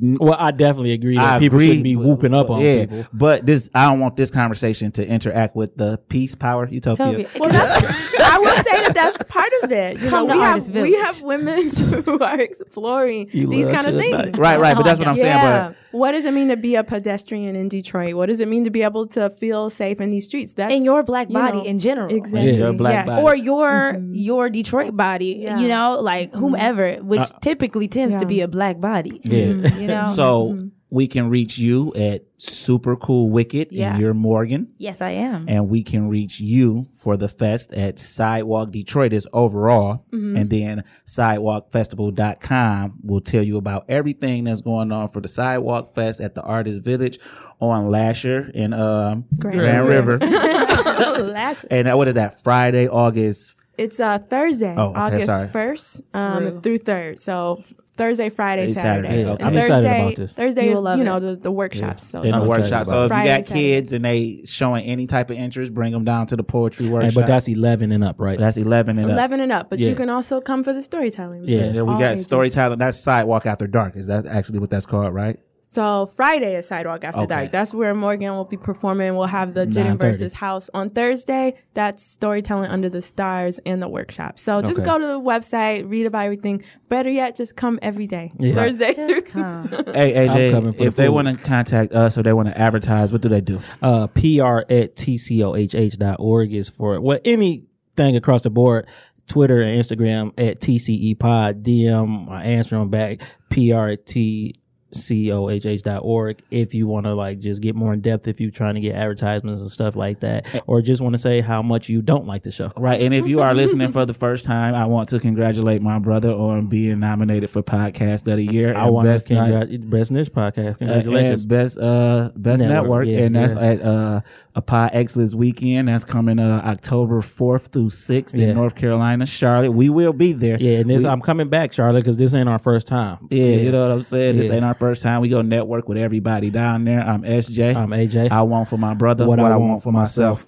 Well, I definitely agree that I people agree, shouldn't be whooping up on yeah, people. But this, I don't want this conversation to interact with the peace, power, utopia. Toby, Well, that's, I will say that that's part of it. You know, we Artist have we have women *laughs* who are exploring You these kind of things. Right, right. But that's what I'm saying. yeah. But what does it mean to be a pedestrian in Detroit? What does it mean to be able to feel safe in these streets? That's in your black you body know, in general. Exactly. Yeah, your black yes. body. Or your your Detroit body, Mm-hmm. Yeah. Mm-hmm. you know, like whomever, which typically tends *laughs* to be a black body. yeah. You know. So Mm-hmm. We can reach you at Super Cool Wicked Yeah. in your Morgan. yes, I am. And we can reach you for the fest at Sidewalk Detroit is overall. Mm-hmm. And then sidewalkfestival.com will tell you about everything that's going on for the Sidewalk Fest at the Artist Village on Lahser in um, Grand Grand, River. *laughs* *laughs* Last- and uh, what is that? Friday, August. It's uh, Thursday, Oh, okay, August sorry. first um, through third. So Thursday, Friday, Friday, Saturday. Saturday, okay. And I'm excited Thursday, about this. Thursday You is will love you know the, the workshops. Yeah, it's in the excited workshop. So if Friday, you got Saturday. kids and they showing any type of interest, bring them down to the poetry Hey, workshop. but that's 11 and up, right? that's eleven and up. eleven and up. But Yeah. you can also come for the storytelling. Yeah. And then we All got ages. storytelling. That's sidewalk after dark. Is that actually what that's called, right? So Friday is Sidewalk After Okay. Dark. That's where Morgan will be performing. We'll have the Jitting 9:30. versus House on Thursday. That's storytelling under the stars and the workshop. So just Okay. go to the website, read about everything. Better yet, just come every day. Yeah. Thursday. Just come. *laughs* Hey I'm coming AJ, for the if they want to contact us or they want to advertise, what do they do? uh, PR at tcohh.org is for well anything across the board. Twitter and Instagram at TCE Pod. DM, I answer them back. PR at tcohh.org if you want to like just get more in depth if you're trying to get advertisements and stuff like that, or just want to say how much you don't like the show. Right, and if you are *laughs* listening for the first time, I want to congratulate my brother on being nominated for Podcast of the Year. I want to Best congratulate Best Niche Podcast. uh, Congratulations. and best uh best network, Network, yeah, and that's yeah. at uh a Pod Excellence weekend. That's coming uh October fourth through sixth Yeah. in North Carolina, Charlotte. We will be there. yeah, and this, We- I'm coming back, Charlotte, because this ain't our first time. yeah, you know what I'm saying. This ain't our first time. We go network with everybody down there. I'm SJ. I'm AJ. I want for my brother what, I, want, for myself.